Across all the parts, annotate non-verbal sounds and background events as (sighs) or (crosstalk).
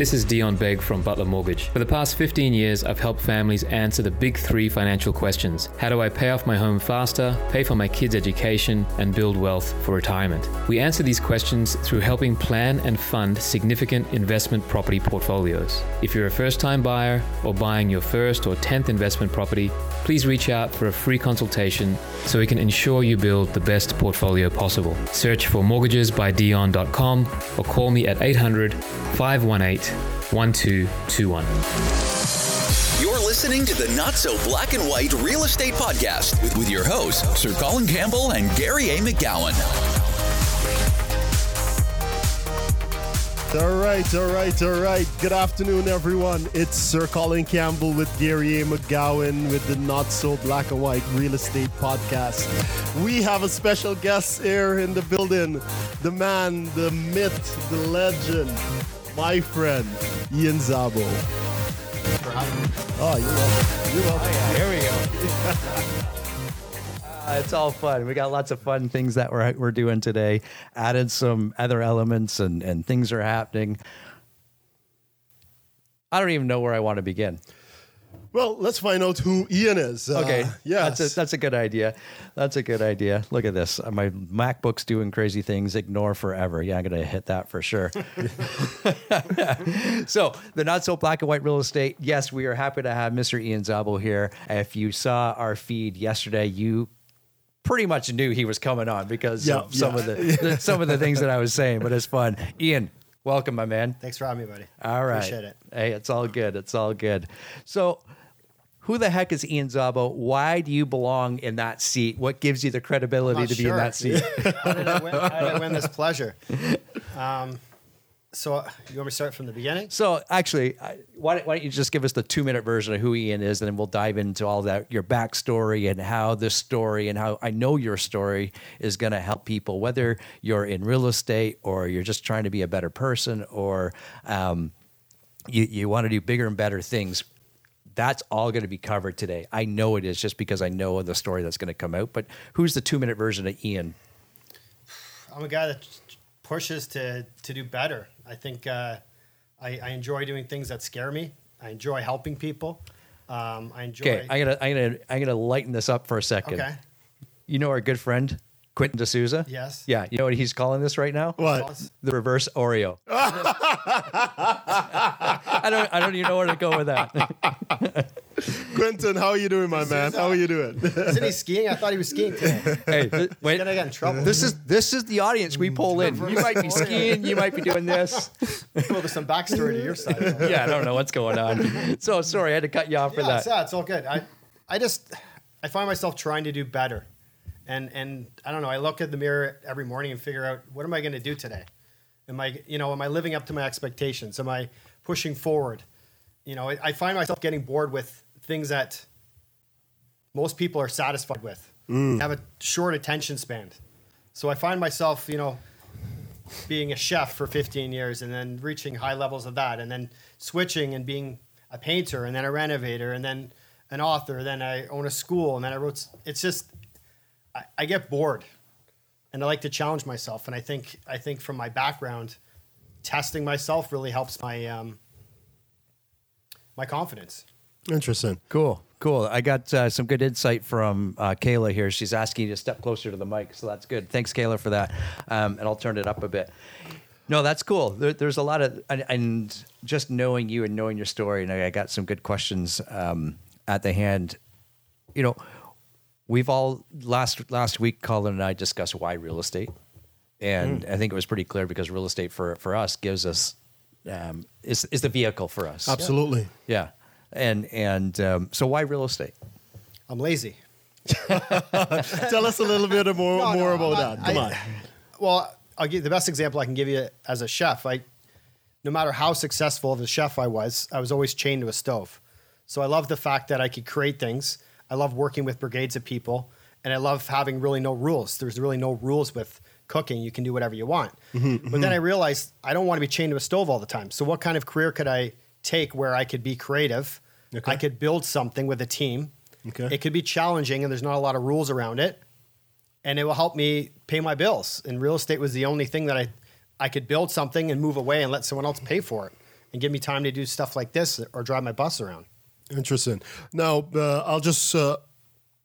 This is Dion Begg from Butler Mortgage. For the past 15 years, I've helped families answer the big three financial questions How do I pay off my home faster, pay for my kids' education, and build wealth for retirement? We answer these questions through helping plan and fund significant investment property portfolios. If you're a first time buyer or buying your first or 10th investment property, please reach out for a free consultation so we can ensure you build the best portfolio possible. Search for mortgagesbydion.com or call me at 800 518 1221. You're listening to the Not So Black and White Real Estate Podcast with, with your hosts, Sir Colin Campbell and Gary A. McGowan. All right, all right, all right. Good afternoon, everyone. It's Sir Colin Campbell with Gary A. McGowan with the Not So Black and White Real Estate Podcast. We have a special guest here in the building the man, the myth, the legend, my friend, Ian Szabo. Oh, you're welcome. You're welcome. Here we go. (laughs) Uh, it's all fun. We got lots of fun things that we're we're doing today. Added some other elements and and things are happening. I don't even know where I want to begin. Well, let's find out who Ian is. Uh, Okay, yes. that's a, that's a good idea. That's a good idea. Look at this. Uh, My MacBook's doing crazy things. Ignore forever. Yeah, I'm gonna hit that for sure. (laughs) so the not so black and white real estate. Yes, we are happy to have Mr. Ian Szabo here. If you saw our feed yesterday, you pretty much knew he was coming on because Yeah, of some yeah. of the, the some of the things that I was saying. But it's fun. Ian, welcome, my man. Thanks for having me, buddy. All right. Appreciate it. Hey, it's all good. It's all good. So, who the heck is Ian Szabo? Why do you belong in that seat? What gives you the credibility to be in that seat? (laughs) How did I win, how did I win this pleasure? Um, so uh, you want me to start from the beginning? so, actually, why don't, why don't you just give us the two minute version of who Ian is, and then we'll dive into all that your backstory and how this story and how I know your story is going to help people, whether you're in real estate or you're just trying to be a better person or um, you, you want to do bigger and better things. That's all going to be covered today. I know it is just because I know the story that's going to come out. But who's the two minute version of Ian? I'm a guy that pushes to to do better. I think uh, I, I enjoy doing things that scare me. I enjoy helping people. Um, I enjoy. Okay, I'm gonna I'm gonna I'm gonna lighten this up for a second. Okay. You know our good friend Quentin D'Souza? Yes. Yeah. You know what he's calling this right now? What? The reverse Oreo. (laughs) (laughs) I don't I don't even know where to go with that. (laughs) Quentin, how are you doing, my man? How are you doing? Isn't he skiing? I thought he was skiing (laughs) today. hey, th- wait. Gonna get in trouble. This is this is the audience we pull in. Mm. You might be skiing, you might be doing this. well, there's some backstory to your side. Yeah, I don't know what's going on. So sorry, I had to cut you off for yeah, that. it's, yeah, it's all good. I, I just, I find myself trying to do better, and and I don't know. I look at the mirror every morning and figure out what am I going to do today. Am I, you know, am I living up to my expectations? Am I pushing forward? You know, I, I find myself getting bored with things that most people are satisfied with. Mm. Have a short attention span, so I find myself, you know, being a chef for 15 years and then reaching high levels of that and then switching and being a painter and then a renovator and then an author then i own a school and then i wrote it's just I, I get bored and i like to challenge myself and i think i think from my background testing myself really helps my um, my confidence Interesting. Cool, cool. I got uh, some good insight from uh, Kayla here. She's asking you to step closer to the mic, so that's good. Thanks, Kayla, for that. Um, and I'll turn it up a bit. No, that's cool. There, there's a lot of, and, and just knowing you and knowing your story, and I, I got some good questions um, at the hand. You know, we've all last last week, Colin and I discussed why real estate, and I think it was pretty clear because real estate for for us gives us um, is is the vehicle for us. Absolutely. Yeah. And and um, so why real estate? i'm lazy (laughs) Tell us a little bit more, No, no, more I'm about not- that. Come I- on. Well, I'll give the best example I can give you as a chef. I, no matter how successful of a chef I was, I was always chained to a stove. So I love the fact that I could create things. I love working with brigades of people, and I love having really no rules. There's really no rules with cooking. You can do whatever you want. Mm-hmm, but then mm-hmm. I realized I don't want to be chained to a stove all the time. So what kind of career could I take where I could be creative? Okay. I could build something with a team. Okay. It could be challenging, and there's not a lot of rules around it and it will help me pay my bills. And real estate was the only thing that I, I could build something and move away and let someone else pay for it. and give me time to do stuff like this or drive my bus around. Interesting. Now, uh, I'll just uh,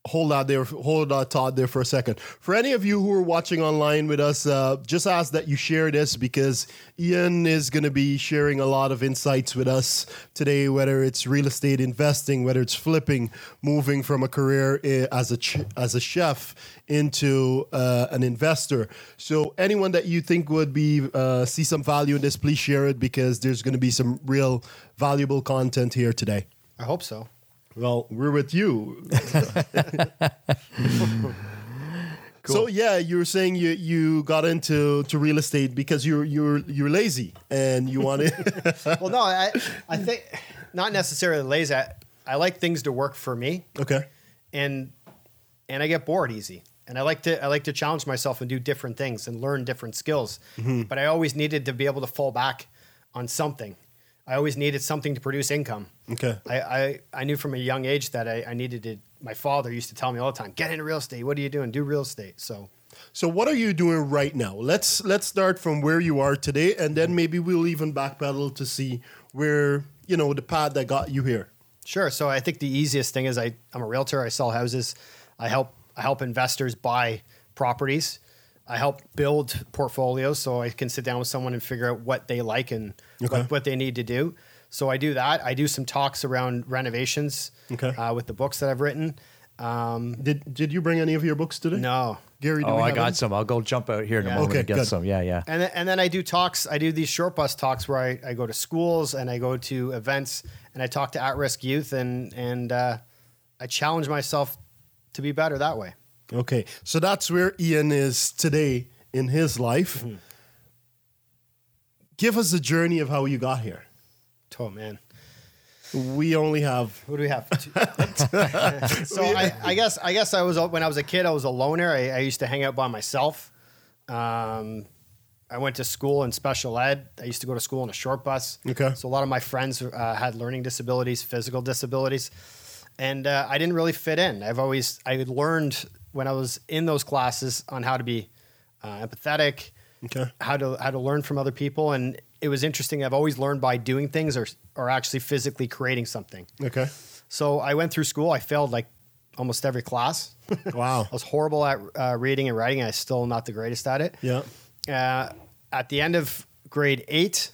hold that there, hold that thought there for a second. For any of you who are watching online with us, uh, just ask that you share this because Ian is going to be sharing a lot of insights with us today, whether it's real estate investing, whether it's flipping, moving from a career uh, as a ch- as a chef into uh, an investor. So anyone that you think would be uh, see some value in this, please share it because there's going to be some real valuable content here today. I hope so. Well, we're with you. Cool. (laughs) So yeah, you were saying you you got into to real estate because you're you're you're lazy and you wanted. (laughs) well, no, I I think not necessarily lazy. I, I like things to work for me, okay. and and I get bored easy. And I like to I like to challenge myself and do different things and learn different skills. Mm-hmm. But I always needed to be able to fall back on something. I always needed something to produce income. Okay. I, I, I knew from a young age that I, I needed to. My father used to tell me all the time, "Get into real estate. What are you doing? Do real estate." So So what are you doing right now? Let's let's start from where you are today, and then mm-hmm. maybe we'll even backpedal to see where you know the path that got you here. Sure. So I think the easiest thing is I, I'm a realtor. I sell houses. I help I help investors buy properties. I help build portfolios so I can sit down with someone and figure out what they like and Okay. what, what they need to do. So I do that. I do some talks around renovations Okay. uh, with the books that I've written. Um, Did did you bring any of your books today? no. Gary. Do Oh, we I got any? some. I'll go jump out here in a moment Okay, and get good. some. Yeah, yeah. And then, and then I do talks. I do these short bus talks where I, I go to schools and I go to events and I talk to at risk youth and and uh, I challenge myself to be better that way. Okay, so that's where Ian is today in his life. Mm-hmm. Give us the journey of how you got here. Oh man. We only have What do we have? (laughs) (laughs) so I, I guess I guess I was when I was a kid I was a loner. I, I used to hang out by myself. Um, I went to school in special ed. I used to go to school in a short bus. Okay. So a lot of my friends uh, had learning disabilities, physical disabilities, and uh, I didn't really fit in. I've always I had learned when I was in those classes on how to be uh, empathetic, Okay. how to how to learn from other people, and it was interesting. I've always learned by doing things or or actually physically creating something. okay. So I went through school. I failed like almost every class. (laughs) Wow. I was horrible at uh, reading and writing. I'm still not the greatest at it. Yeah. Uh, at the end of grade eight,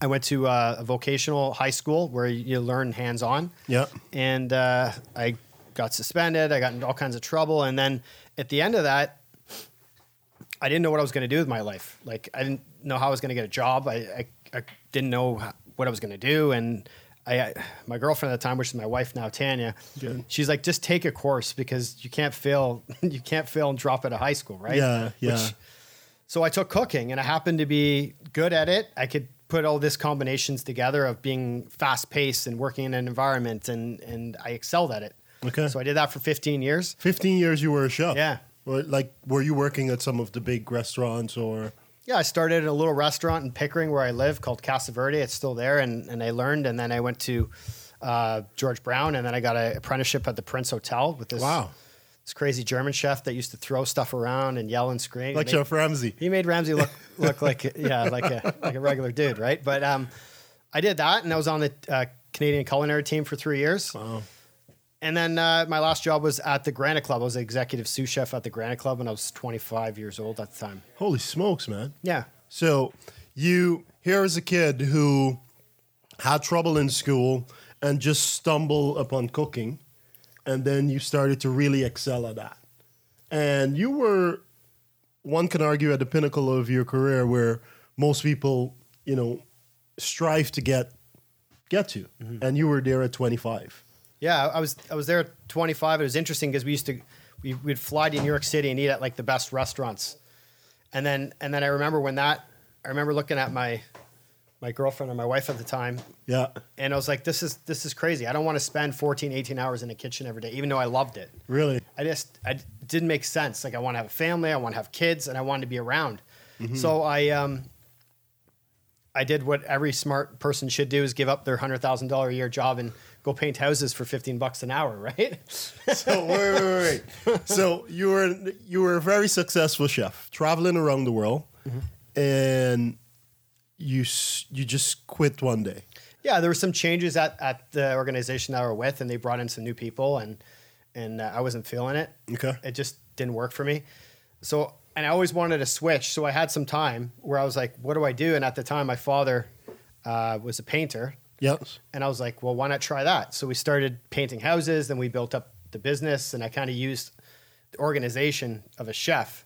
I went to uh, a vocational high school where you learn hands on. Yeah. And uh, I got suspended. I got into all kinds of trouble. And then at the end of that, I didn't know what I was going to do with my life. Like I didn't know how I was going to get a job. I, I, I didn't know how- what I was going to do. And I, I, my girlfriend at the time, which is my wife now, Tanya, she's like, just take a course because you can't fail. (laughs) you can't fail and drop out of high school, right? Yeah, yeah. so I took cooking, and I happened to be good at it. I could put all these combinations together of being fast paced and working in an environment, and and I excelled at it. Okay. So I did that for 15 years. 15 years you were a chef. Yeah. Or, Like, were you working at some of the big restaurants or? Yeah, I started at a little restaurant in Pickering where I live called Casa Verde. It's still there, and, and I learned. And then I went to uh, George Brown, and then I got an apprenticeship at the Prince Hotel with this Wow. this crazy German chef that used to throw stuff around and yell and scream. Like Chef Ramsay. He made Ramsay look look like yeah, like a like a regular dude, right? But um, I did that, and I was on the uh, Canadian culinary team for three years. Wow. And then uh, my last job was at the Granite Club. I was the executive sous chef at the Granite Club, and I was 25 years old at the time. Holy smokes, man. Yeah, So you here is a kid who had trouble in school and just stumbled upon cooking, and then you started to really excel at that. And you were, one can argue, at the pinnacle of your career, where most people, you know, strive to get get to, and you were there at twenty five. Yeah. I was I was there at 25. It was interesting because we used to we, we'd fly to New York City and eat at like the best restaurants, and then and then I remember when that I remember looking at my my girlfriend or my wife at the time Yeah, and I was like, this is this is crazy. I don't want to spend 14, 18 hours in a kitchen every day, even though I loved it. really. I just I it didn't make sense. Like I want to have a family, I want to have kids, and I wanted to be around. So I um I did what every smart person should do is give up their hundred thousand dollar a year job and go paint houses for fifteen bucks an hour, right? (laughs) So wait, wait, wait, wait. so you were you were a very successful chef, traveling around the world, and you you just quit one day. Yeah, there were some changes at, at the organization that I were with, and they brought in some new people, and and uh, I wasn't feeling it. Okay. it just didn't work for me. So, and I always wanted to switch. So I had some time where I was like, "What do I do?" And at the time, my father uh, was a painter, Yes. and I was like, "Well, why not try that?" So we started painting houses, then we built up the business, and I kind of used the organization of a chef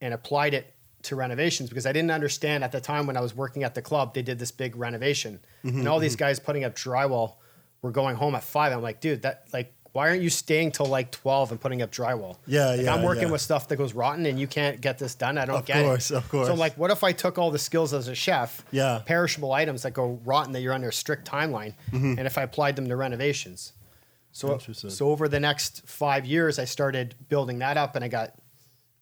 and applied it to renovations because I didn't understand at the time when I was working at the club, they did this big renovation. Mm-hmm, and all these guys putting up drywall were going home at five. I'm like, dude, that like why aren't you staying till like 12 and putting up drywall? Yeah, like, yeah, I'm working yeah. with stuff that goes rotten and you can't get this done. I don't Of get course, it. of course. So I'm like, what if I took all the skills as a chef, Yeah. perishable items that go rotten that you're under a strict timeline, and if I applied them to renovations? So, so over the next five years, I started building that up, and I got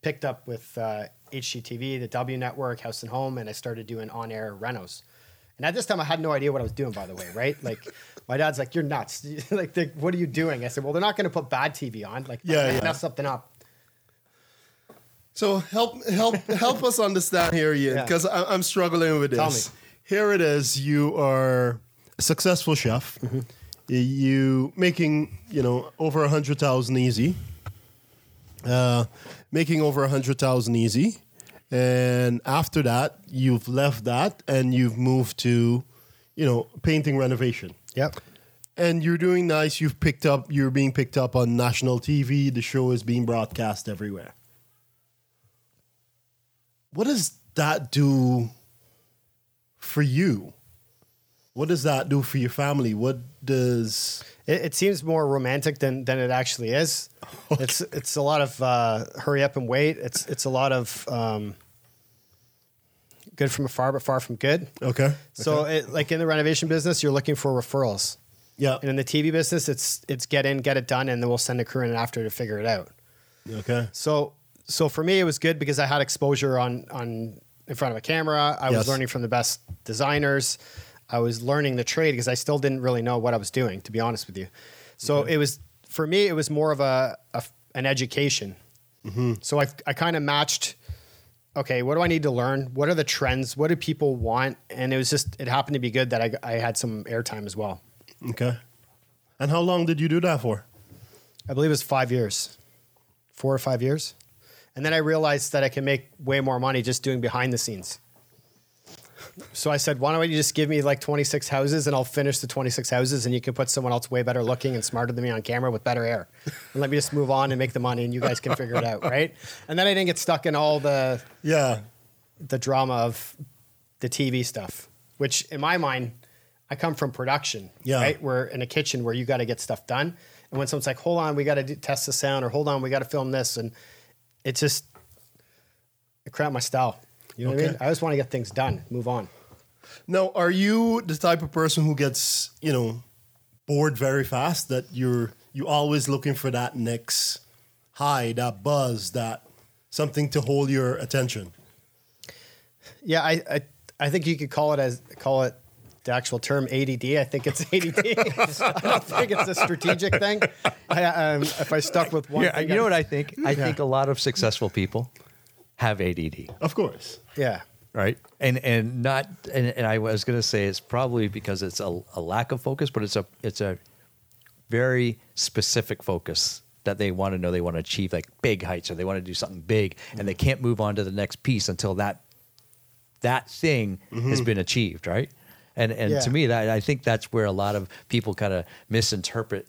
picked up with uh, HGTV, the W Network, House and Home, and I started doing on-air renos. And at this time, I had no idea what I was doing, by the way, right? Like, my dad's like, "You're nuts! (laughs) like, what are you doing?" I said, "Well, they're not going to put bad TV on. Like, Yeah, yeah, yeah. mess something up." So help help help us understand here, Ian, Yeah. because I'm struggling with Tell this. me. Here it is. You are a successful chef. Mm-hmm. You making you know over a hundred thousand easy. Uh, making over a hundred thousand easy, and after that, you've left that and you've moved to, you know, painting renovation. Yep. And you're doing nice. You've picked up. You're being picked up on national TV. The show is being broadcast everywhere. What does that do for you? What does that do for your family? What does It, it seems more romantic than than it actually is. (laughs) It's it's a lot of uh, hurry up and wait. It's it's a lot of um, good from afar, but far from good. okay? So, it, like in the renovation business, you're looking for referrals, Yeah. and in the TV business, it's it's get in, get it done, and then we'll send a crew in after to figure it out. Okay. So so for me, it was good because I had exposure on on in front of a camera. I Yes. was learning from the best designers. I was learning the trade because I still didn't really know what I was doing, to be honest with you. So it was for me, it was more of a, a an education. Hmm. So I I kind of matched. Okay, what do I need to learn? What are the trends? What do people want? And it was just it happened to be good that I I had some airtime as well. Okay. And how long did you do that for? I believe it was five years, four or five years. And then I realized that I can make way more money just doing behind the scenes. So I said, why don't you just give me like 26 houses and I'll finish the 26 houses and you can put someone else way better looking and smarter than me on camera with better hair. And let me just move on and make the money and you guys can figure it out, (laughs) right? And then I didn't get stuck in all the Yeah. the drama of the TV stuff, which in my mind, I come from production, Yeah. right? We're in a kitchen where you got to get stuff done. And when someone's like, hold on, we got to test the sound, or hold on, we got to film this. And it just, it cramped my style. You know what I mean? I just want to get things done, move on. Now, are you the type of person who gets, you know, bored very fast? That you're you always looking for that next high, that buzz, that something to hold your attention? Yeah, I, I, I think you could call it as, call it the actual term ADD. I think it's ADD. (laughs) I don't think it's a strategic thing. I, um, if I stuck with one, Yeah, thing, you know what I think? I think a lot of successful people have ADD, Of course. Yeah. right? And and not and, and I was going to say it's probably because it's a, a lack of focus, but it's a it's a very specific focus that they want to know they want to achieve like big heights or they want to do something big and they can't move on to the next piece until that that thing mm-hmm. has been achieved, right? And and Yeah. to me that I think that's where a lot of people kind of misinterpret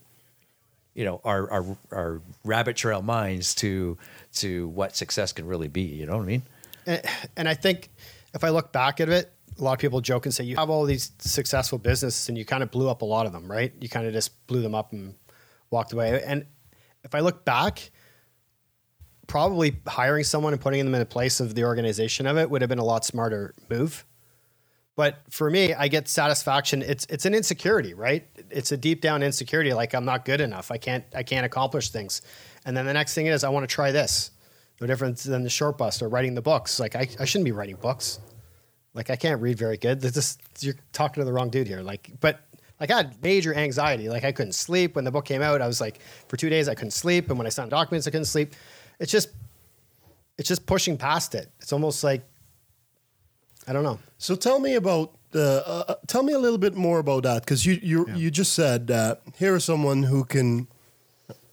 you know our, our our rabbit trail minds to to what success can really be, you know what I mean? and, and I think if I look back at it, a lot of people joke and say you have all these successful businesses and you kind of blew up a lot of them, right? You kind of just blew them up and walked away. And if I look back, probably hiring someone and putting them in the place of the organization of it would have been a lot smarter move. But for me, I get satisfaction. It's it's an insecurity, right? It's a deep down insecurity, like I'm not good enough. I can't I can't accomplish things. And then the next thing is I want to try this. No different than the short bus or writing the books. Like I, I shouldn't be writing books. Like I can't read very good. This is you're talking to the wrong dude here. Like, but like I had major anxiety. Like I couldn't sleep when the book came out. I was like, for two days I couldn't sleep, and when I signed documents, I couldn't sleep. It's just, it's just pushing past it. It's almost like I don't know. So tell me about uh, uh, tell me a little bit more about that because you you you just said that here is someone who can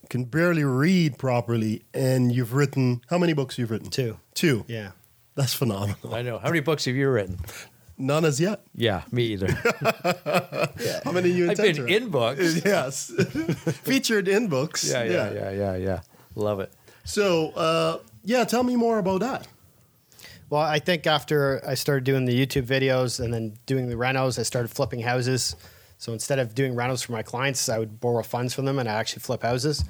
can barely read properly, and you've written how many books you've written? Two. Two. Yeah. That's phenomenal. I know. How many books have you written? None as yet. Yeah, me either. (laughs) How many you I've been to in books. (laughs) Yes, (laughs) featured in books. Yeah, yeah, yeah, yeah, yeah. Love it. So uh, yeah, tell me more about that. Well, I think after I started doing the YouTube videos and then doing the renos, I started flipping houses. So instead of doing renos for my clients, I would borrow funds from them and I actually flip houses.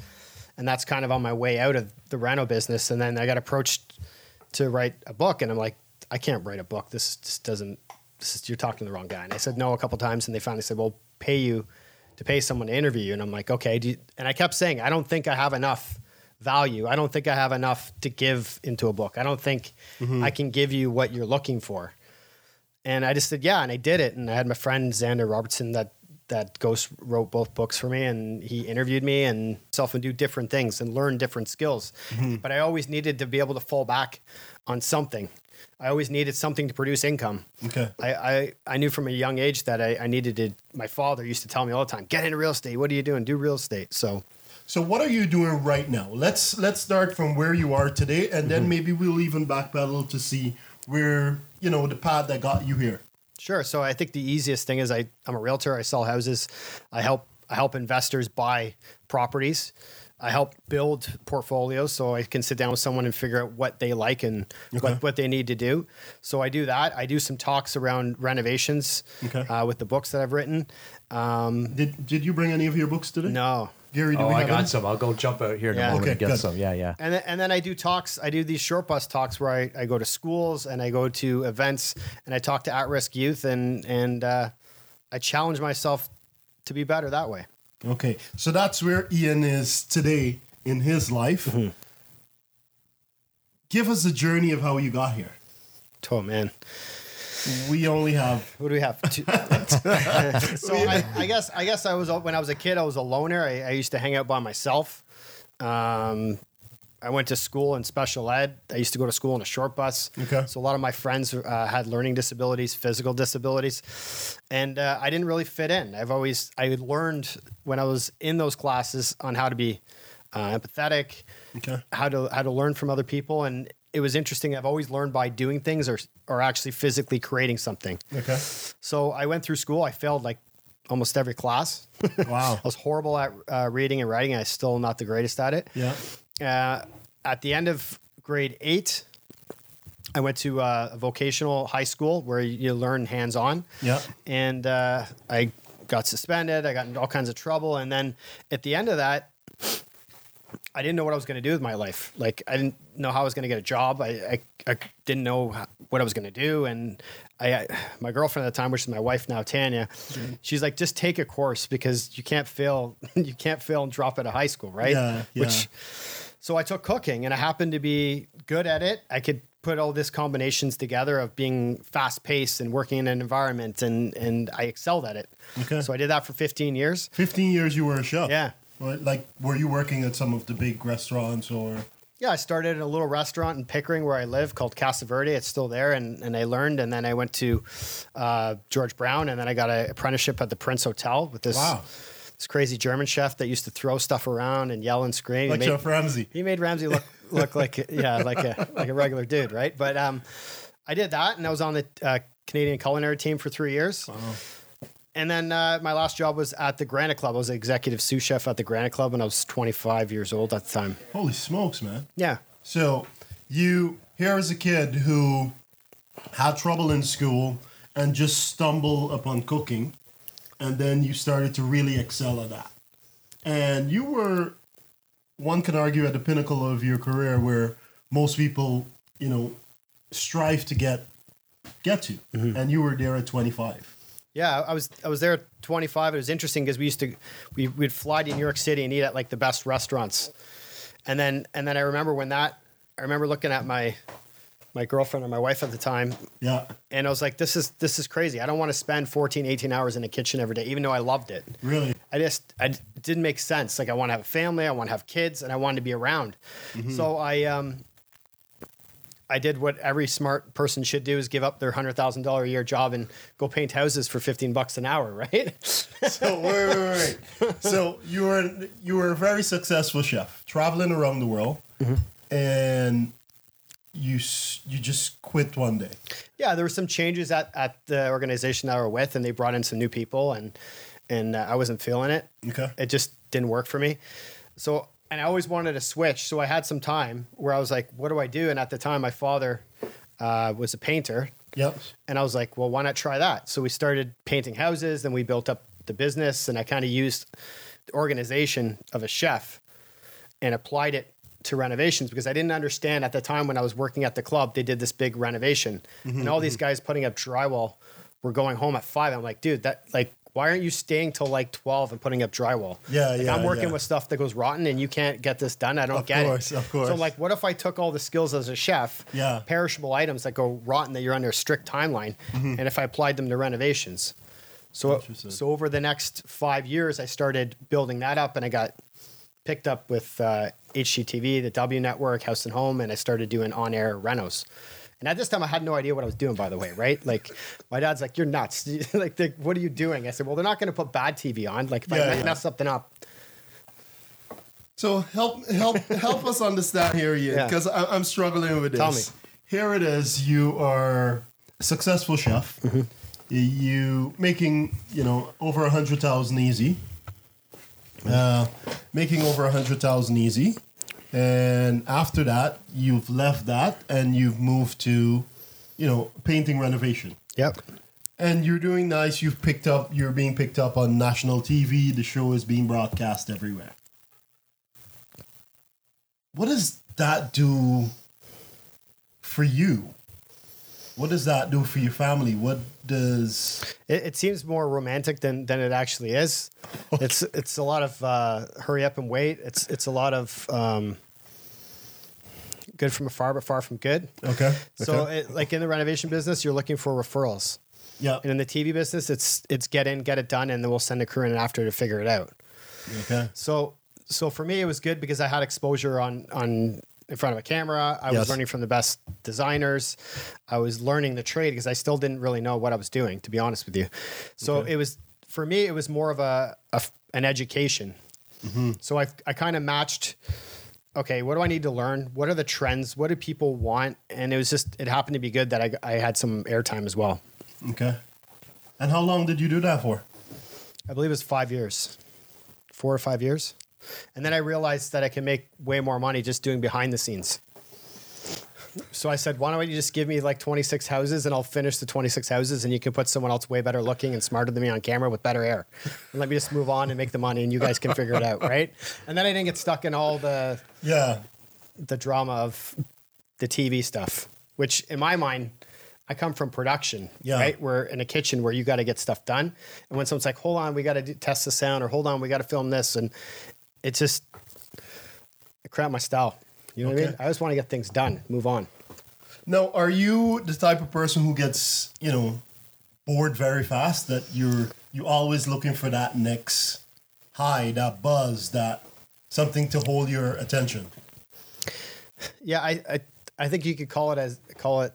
And that's kind of on my way out of the reno business. And then I got approached to write a book, and I'm like, I can't write a book. This just doesn't. This is you're talking to the wrong guy. And I said no a couple times, and they finally said, "Well, pay you to pay someone to interview you." And I'm like, okay. And I kept saying, I don't think I have enough value. I don't think I have enough to give into a book. I don't think mm-hmm. I can give you what you're looking for. And I just said, yeah, and I did it. And I had my friend Xander Robertson that that ghost wrote both books for me, and he interviewed me and self and do different things and learn different skills. Mm-hmm. But I always needed to be able to fall back on something. I always needed something to produce income. Okay. I, I, I knew from a young age that I, I needed to. My father used to tell me all the time, "Get into real estate. What are you doing? Do real estate." So So what are you doing right now? Let's let's start from where you are today, and then maybe we'll even backpedal to see where you know the path that got you here. Sure. So I think the easiest thing is I, I'm a realtor. I sell houses. I help I help investors buy properties. I help build portfolios so I can sit down with someone and figure out what they like and Okay. what, what they need to do. So I do that. I do some talks around renovations Okay. uh, with the books that I've written. Um, Did did you bring any of your books today? no. Gary. Do Oh, we I have got any? some. I'll go jump out here in Yeah. a moment Okay, and get good. some. Yeah, yeah. And then, and then I do talks. I do these short bus talks where I, I go to schools and I go to events and I talk to at risk youth and and uh, I challenge myself to be better that way. Okay, so that's where Ian is today in his life. Mm-hmm. Give us the journey of how you got here. Oh man, We only have (laughs) what do we have? Two- (laughs) so I, I guess I guess I was when I was a kid I was a loner. I, I used to hang out by myself. Um, I went to school in special ed. I used to go to school in a short bus. Okay. So a lot of my friends uh, had learning disabilities, physical disabilities, and uh, I didn't really fit in. I've always I had learned when I was in those classes on how to be uh, empathetic, Okay. how to how to learn from other people, and it was interesting. I've always learned by doing things or or actually physically creating something. okay. So I went through school. I failed like almost every class. (laughs) Wow. I was horrible at uh, reading and writing. I'm still not the greatest at it. Yeah. Uh, at the end of grade eight, I went to uh, a vocational high school where you learn hands on. Yeah. And uh, I got suspended. I got in all kinds of trouble. And then at the end of that, I didn't know what I was going to do with my life. Like I didn't know how I was going to get a job. I, I, I didn't know what I was going to do. And I, I, my girlfriend at the time, which is my wife now, Tanya, mm-hmm. she's like, just take a course because you can't fail. (laughs) you can't fail and drop out of high school, right? Yeah, yeah. Which, so I took cooking, and I happened to be good at it. I could put all this combinations together of being fast paced and working in an environment, and and I excelled at it. Okay. So I did that for 15 years. 15 years you were a chef. Yeah. Like, were you working at some of the big restaurants or? Yeah, I started in a little restaurant in Pickering where I live called Casa Verde. It's still there, and, and I learned. And then I went to uh, George Brown, and then I got an apprenticeship at the Prince Hotel with this Wow. this crazy German chef that used to throw stuff around and yell and scream. He Like made- Chef Ramsay. He made Ramsay look (laughs) look like yeah, like a like a regular dude, right? But um, I did that, and I was on the uh, Canadian culinary team for three years. And then uh, my last job was at the Granite Club. I was executive sous chef at the Granite Club, when I was 25 years old at the time. Holy smokes, man. Yeah, So you here as a kid who had trouble in school and just stumbled upon cooking, and then you started to really excel at that. And you were, one can argue, at the pinnacle of your career where most people, you know, strive to get get to, and you were there at twenty five. Yeah. I was I was there at 25. It was interesting because we used to we would fly to New York City and eat at like the best restaurants. And then and then I remember when that I remember looking at my my girlfriend or my wife at the time Yeah, and I was like, this is this is crazy. I don't want to spend 14, 18 hours in the kitchen every day, even though I loved it. really. I just I, it didn't make sense. Like I want to have a family, I want to have kids, and I wanted to be around. So I um I did what every smart person should do: is give up their hundred thousand dollar a year job and go paint houses for fifteen bucks an hour, (laughs) right? So wait, wait, wait. (laughs) so you were you were a very successful chef, traveling around the world, and you you just quit one day. yeah, there were some changes at, at the organization that I were with, and they brought in some new people, and and uh, I wasn't feeling it. Okay. It just didn't work for me. So, and I always wanted to switch. So I had some time where I was like, what do I do? And at the time, my father uh, was a painter, Yep. and I was like, well, why not try that? So we started painting houses, then we built up the business, and I kind of used the organization of a chef and applied it to renovations because I didn't understand at the time when I was working at the club, they did this big renovation, and all these guys putting up drywall were going home at five. I'm like, dude, that like. Why aren't you staying till like 12 and putting up drywall? Yeah, like, yeah, I'm working yeah. with stuff that goes rotten and you can't get this done. I don't Of get course, it. of course. So like, what if I took all the skills as a chef, Yeah. perishable items that go rotten that you're under a strict timeline, and if I applied them to renovations? So, Mm-hmm. So over the next five years, I started building that up, and I got picked up with uh, HGTV, the W Network, House and Home, and I started doing on-air renos. And at this time, I had no idea what I was doing, by the way, right? Like, my dad's like, "You're nuts! (laughs) like, what are you doing?" I said, "Well, they're not going to put bad TV on. Like, if Yeah, I yeah. mess something up, So help help help us understand here, Ian, Yeah. because I'm struggling with this. Tell me. Here it is. You are a successful chef. Mm-hmm. You making you know over a hundred thousand easy. Uh, making over a hundred thousand easy, and after that, you've left that and you've moved to, you know, painting renovation. yep, And you're doing nice. You've picked up. You're being picked up on national TV. The show is being broadcast everywhere. What does that do for you? What does that do for your family? What does It, it seems more romantic than than it actually is. (laughs) It's it's a lot of uh, hurry up and wait. It's it's a lot of um, good from afar, but far from good. okay? So, okay. it, like in the renovation business, you're looking for referrals, yeah, and in the TV business, it's it's get in, get it done, and then we'll send a crew in after to figure it out. okay, So so for me, it was good because I had exposure on on in front of a camera. I Yes. was learning from the best designers. I was learning the trade because I still didn't really know what I was doing, to be honest with you. So it was for me, it was more of a an education. Mm-hmm. So I I kind of matched. Okay, what do I need to learn? What are the trends? What do people want? And it was just it happened to be good that I I had some airtime as well. okay. And how long did you do that for? I believe it was five years, four or five years. And then I realized that I can make way more money just doing behind the scenes. So I said, why don't you just give me like 26 houses and I'll finish the 26 houses and you can put someone else way better looking and smarter than me on camera with better hair. And let me just move on and make the money and you guys can figure it out, (laughs) right? And then I didn't get stuck in all the Yeah, the drama of the TV stuff, which in my mind, I come from production, Yeah. right? We're in a kitchen where you got to get stuff done. And when someone's like, hold on, we got to test the sound, or hold on, we got to film this. And it's just, I crap my style. You know what I mean? I just want to get things done, move on. Now, are you the type of person who gets, you know, bored very fast? That you're you always looking for that next high, that buzz, that something to hold your attention? Yeah, I, I, I think you could call it as, call it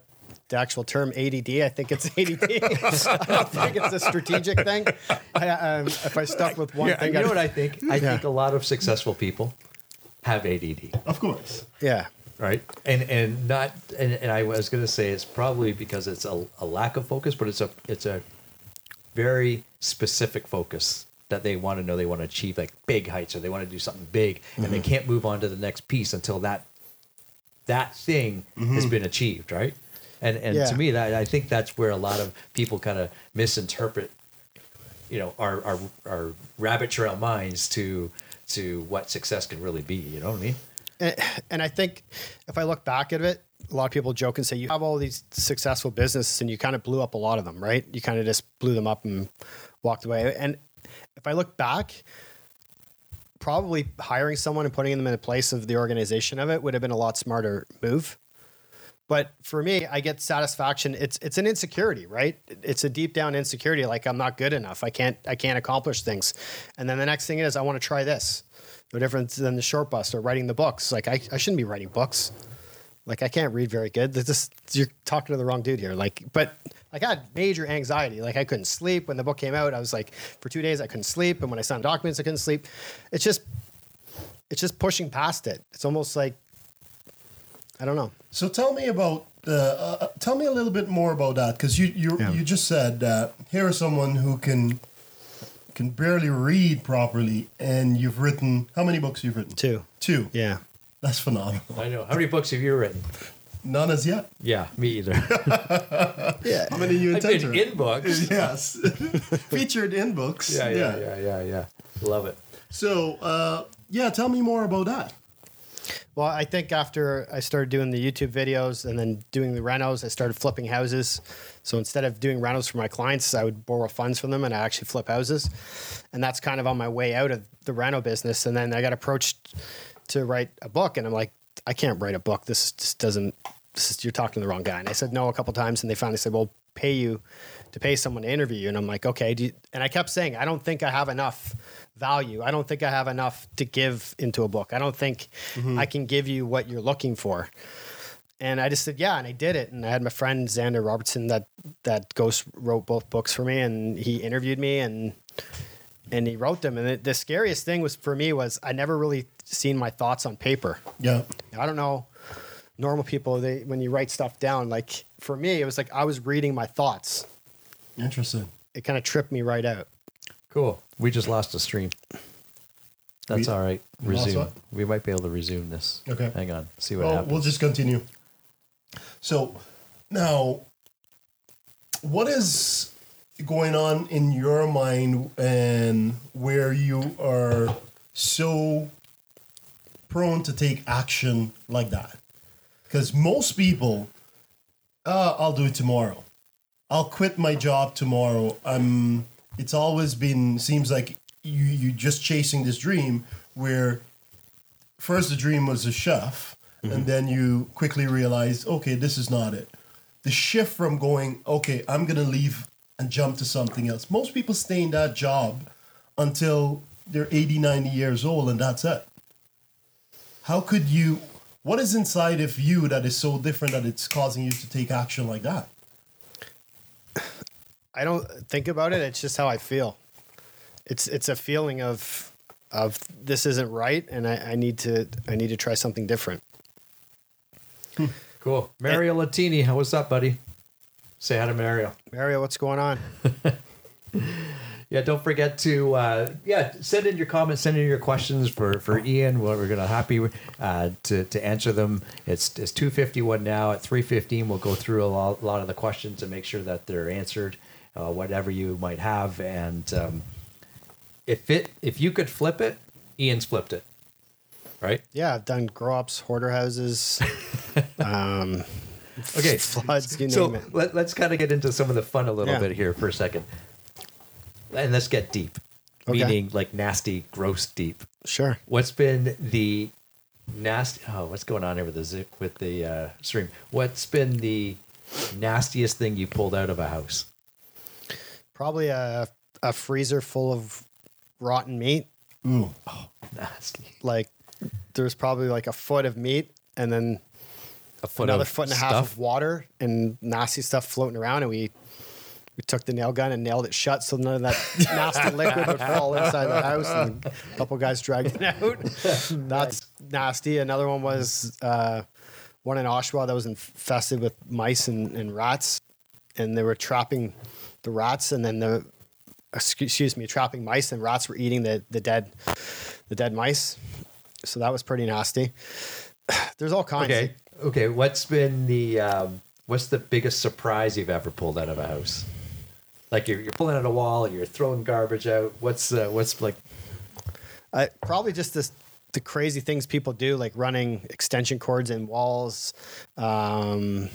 the actual term ADD. I think it's (laughs) ADD. (laughs) I don't think it's a strategic thing. I, um, if I stuck with one Yeah, thing, you know I'd- what I think? I think a lot of successful people have ADD, Of course. yeah. right? And and not and, and I was going to say it's probably because it's a, a lack of focus, but it's a it's a very specific focus that they want to know they want to achieve like big heights or they want to do something big and they can't move on to the next piece until that that thing has been achieved, right? And and Yeah. to me that I think that's where a lot of people kind of misinterpret you know our, our our rabbit trail minds to to what success can really be, you know what I mean? and, and I think if I look back at it, a lot of people joke and say you have all these successful businesses and you kind of blew up a lot of them, right? You kind of just blew them up and walked away. And if I look back, probably hiring someone and putting them in the place of the organization of it would have been a lot smarter move. But for me, I get satisfaction. It's it's an insecurity, right? It's a deep down insecurity, like I'm not good enough. I can't I can't accomplish things. And then the next thing is I want to try this. No different than the short bus or writing the books. Like I, I shouldn't be writing books. Like I can't read very good. Just you're talking to the wrong dude here. Like, but like I had major anxiety. Like I couldn't sleep when the book came out. I was like, for two days I couldn't sleep, and when I signed documents, I couldn't sleep. It's just, it's just pushing past it. It's almost like, I don't know. So tell me about uh, uh, tell me a little bit more about that because you you Yeah. you just said that here is someone who can can barely read properly, and you've written how many books you've written? Two. Two. Yeah. That's phenomenal. I know. How many books have you written? None as yet. Yeah, me either. (laughs) Yeah. How many you I've intend been to? in books. (laughs) yes, (laughs) featured in books. Yeah, yeah, yeah, yeah, yeah. Love it. So uh, yeah, tell me more about that. Well, I think after I started doing the YouTube videos and then doing the renos, I started flipping houses. So instead of doing renos for my clients, I would borrow funds from them and I actually flip houses. And that's kind of on my way out of the reno business. And then I got approached to write a book, and I'm like, I can't write a book. This just doesn't. This is you're talking to the wrong guy. And I said no a couple times, and they finally said, "Well, pay you to pay someone to interview you." And I'm like, okay. And I kept saying, I don't think I have enough value. I don't think I have enough to give into a book. I don't think mm-hmm. I can give you what you're looking for. And I just said, yeah, and I did it. And I had my friend Xander Robertson that that ghost wrote both books for me, and he interviewed me and and he wrote them. And the, the scariest thing was for me was I never really seen my thoughts on paper. Yeah. I don't know normal people they when you write stuff down like for me it was like I was reading my thoughts. Interesting. It kind of tripped me right out. Cool. We just lost a stream. That's We- all right. we lost Resume. what? We might be able to resume this. Okay. Hang on. See what Well, happens. we'll just continue. So now, what is going on in your mind and where you are so prone to take action like that? Because most people, uh, I'll do it tomorrow. I'll quit my job tomorrow. I'm. It's always been seems like you you just chasing this dream where first the dream was a chef, and mm-hmm. then you quickly realized, okay, this is not it. The shift from going, okay, I'm gonna leave and jump to something else. Most people stay in that job until they're 80, 90 years old, and that's it. How could you? What is inside of you that is so different that it's causing you to take action like that? I don't think about it. It's just how I feel. It's it's a feeling of of this isn't right, and I, I need to I need to try something different. cool. Mario Latini, how was up, buddy? Say hi to Mario. Mario, what's going on? (laughs) Yeah, don't forget to uh, yeah send in your comments, send in your questions for for Ian. We're, we're gonna happy uh, to to answer them. It's it's two fifty one now. At three fifteen, we'll go through a lot, lot of the questions and make sure that they're answered, uh, whatever you might have. And um, if it if you could flip it, Ian's flipped it, right? Yeah, I've done grow ups, hoarder houses, (laughs) um, Okay, (laughs) floods, you name so it. let, let's kind of get into some of the fun a little Yeah. bit here for a second, and let's get deep, Okay. meaning like nasty, gross deep. Sure. What's been the nasty? Oh, what's going on here with the zip with the uh, stream? What's been the nastiest thing you pulled out of a house? Probably a a freezer full of rotten meat. Ooh, (gasps) Nasty. Like there's probably like a foot of meat, and then A foot another foot and a half of water and nasty stuff floating around, and we we took the nail gun and nailed it shut so none of that (laughs) nasty liquid would fall inside the house. And a couple guys dragged it out. (laughs) That's nasty. Another one was uh, one in Oshawa that was infested with mice and, and rats, and they were trapping the rats, and then the excuse me, trapping mice, and rats were eating the the dead the dead mice. So that was pretty nasty. (sighs) There's all kinds. Okay. Okay. What's been the um, what's the biggest surprise you've ever pulled out of a house? Like you're, you're pulling out a wall, you're throwing garbage out. What's uh, what's like? I, probably just this, the crazy things people do, like running extension cords in walls, um,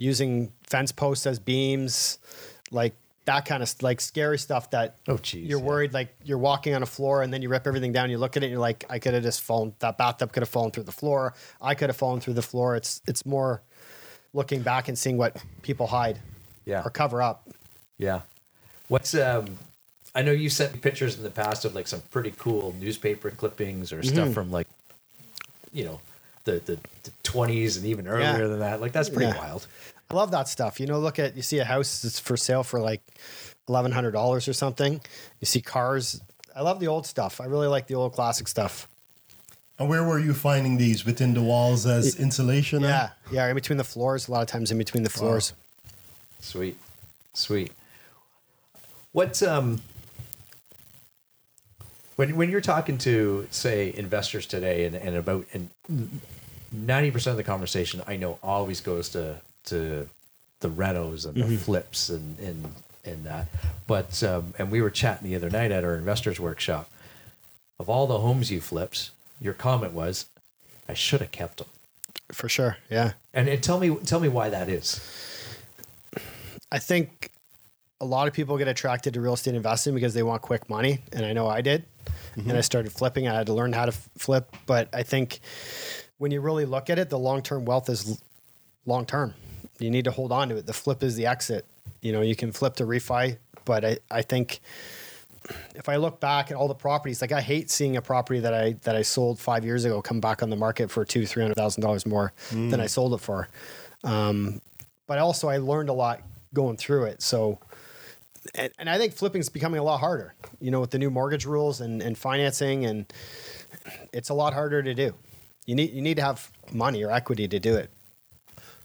using fence posts as beams, like that kind of like scary stuff that Oh, geez, you're yeah. worried like you're walking on a floor and then you rip everything down. You look at it, and you're like, I could have just fallen. That bathtub could have fallen through the floor. I could have fallen through the floor. It's it's more looking back and seeing what people hide Yeah. or cover up. Yeah. What's um I know you sent me pictures in the past of like some pretty cool newspaper clippings or stuff from like you know the the, the 20s and even earlier Yeah. than that. Like that's pretty Yeah. wild. I love that stuff. You know, look at you see a house that's for sale for like eleven hundred dollars or something. You see cars. I love the old stuff. I really like the old classic stuff. And where were you finding these? Within the walls as insulation? Yeah, yeah. In between the floors, a lot of times in between the floors. Sweet, sweet. What um when when you're talking to say investors today and, and about and ninety percent of the conversation I know always goes to to the renos and the flips and and and that. But um, and we were chatting the other night at our investors workshop. Of all the homes you flipped, your comment was, "I should have kept them." For sure. Yeah. And, and tell me tell me why that is. I think a lot of people get attracted to real estate investing because they want quick money, and I know I did. And I started flipping. I had to learn how to flip, but I think when you really look at it, the long term wealth is long term. You need to hold on to it. The flip is the exit. You know, you can flip to refi, but I, I think if I look back at all the properties, like I hate seeing a property that I that I sold five years ago come back on the market for two three hundred thousand dollars more than I sold it for. Um, but also I learned a lot going through it. So, and, and I think flipping is becoming a lot harder. You know, with the new mortgage rules and, and financing, and it's a lot harder to do. You need you need to have money or equity to do it.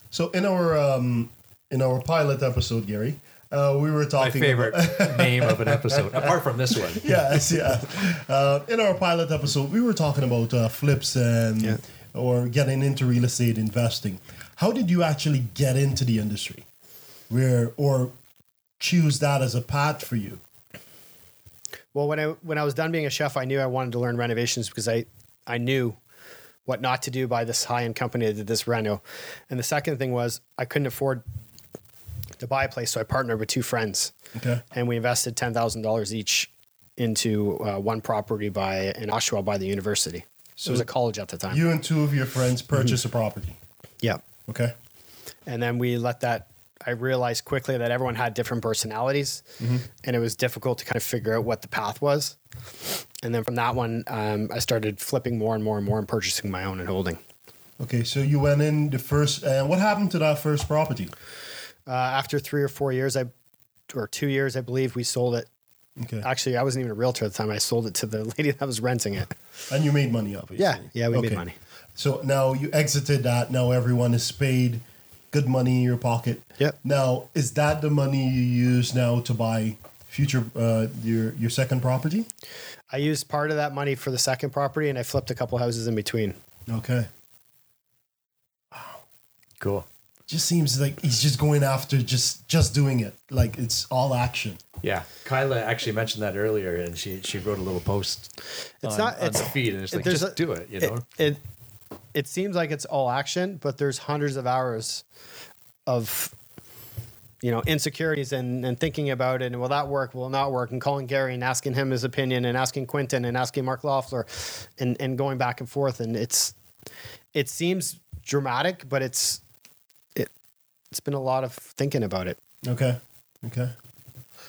So in our um, in our pilot episode, Gary, uh, we were talking. My talking. favorite About, (laughs) name of an episode, apart from this one. (laughs) yes, yeah. Uh, in our pilot episode, we were talking about uh, flips and Yeah. or getting into real estate investing. How did you actually get into the industry? Where or choose that as a path for you? Well, when I when I was done being a chef, I knew I wanted to learn renovations because I I knew what not to do by this high end company that did this reno. And the second thing was I couldn't afford to buy a place, so I partnered with two friends, Okay. and we invested ten thousand dollars each into uh, one property by in Oshawa by the university. So it was a college at the time. You and two of your friends purchase a property. yeah. Okay. and then we let that i realized quickly that everyone had different personalities and it was difficult to kind of figure out what the path was and then from that one um, i started flipping more and more and more and purchasing my own and holding Okay. So you went in the first. And what happened to that first property? uh, after three or four years i or two years i believe we sold it Okay. actually i wasn't even a realtor at the time i sold it to the (laughs) lady that was renting it And you made money, obviously. yeah yeah we made money So now you exited that. Now everyone is paid good money in your pocket. Yep. Now is that the money you use now to buy future uh, your your second property? i used part of that money for the second property and i flipped a couple houses in between Okay. Wow. Cool. Just seems like he's just going after just just doing it. Like it's all action. Yeah, Kyla actually mentioned that earlier, and she she wrote a little post. It's on, not- on it's- the feed, and it's like just a- do it. You know, it, it it seems like it's all action, but there's hundreds of hours of you know insecurities and, and thinking about it. And will that work? Will not work? And calling Gary and asking him his opinion and asking Quentin and asking Mark Loeffler and and going back and forth. And it's it seems dramatic but it's it it's been a lot of thinking about it. Okay. Okay.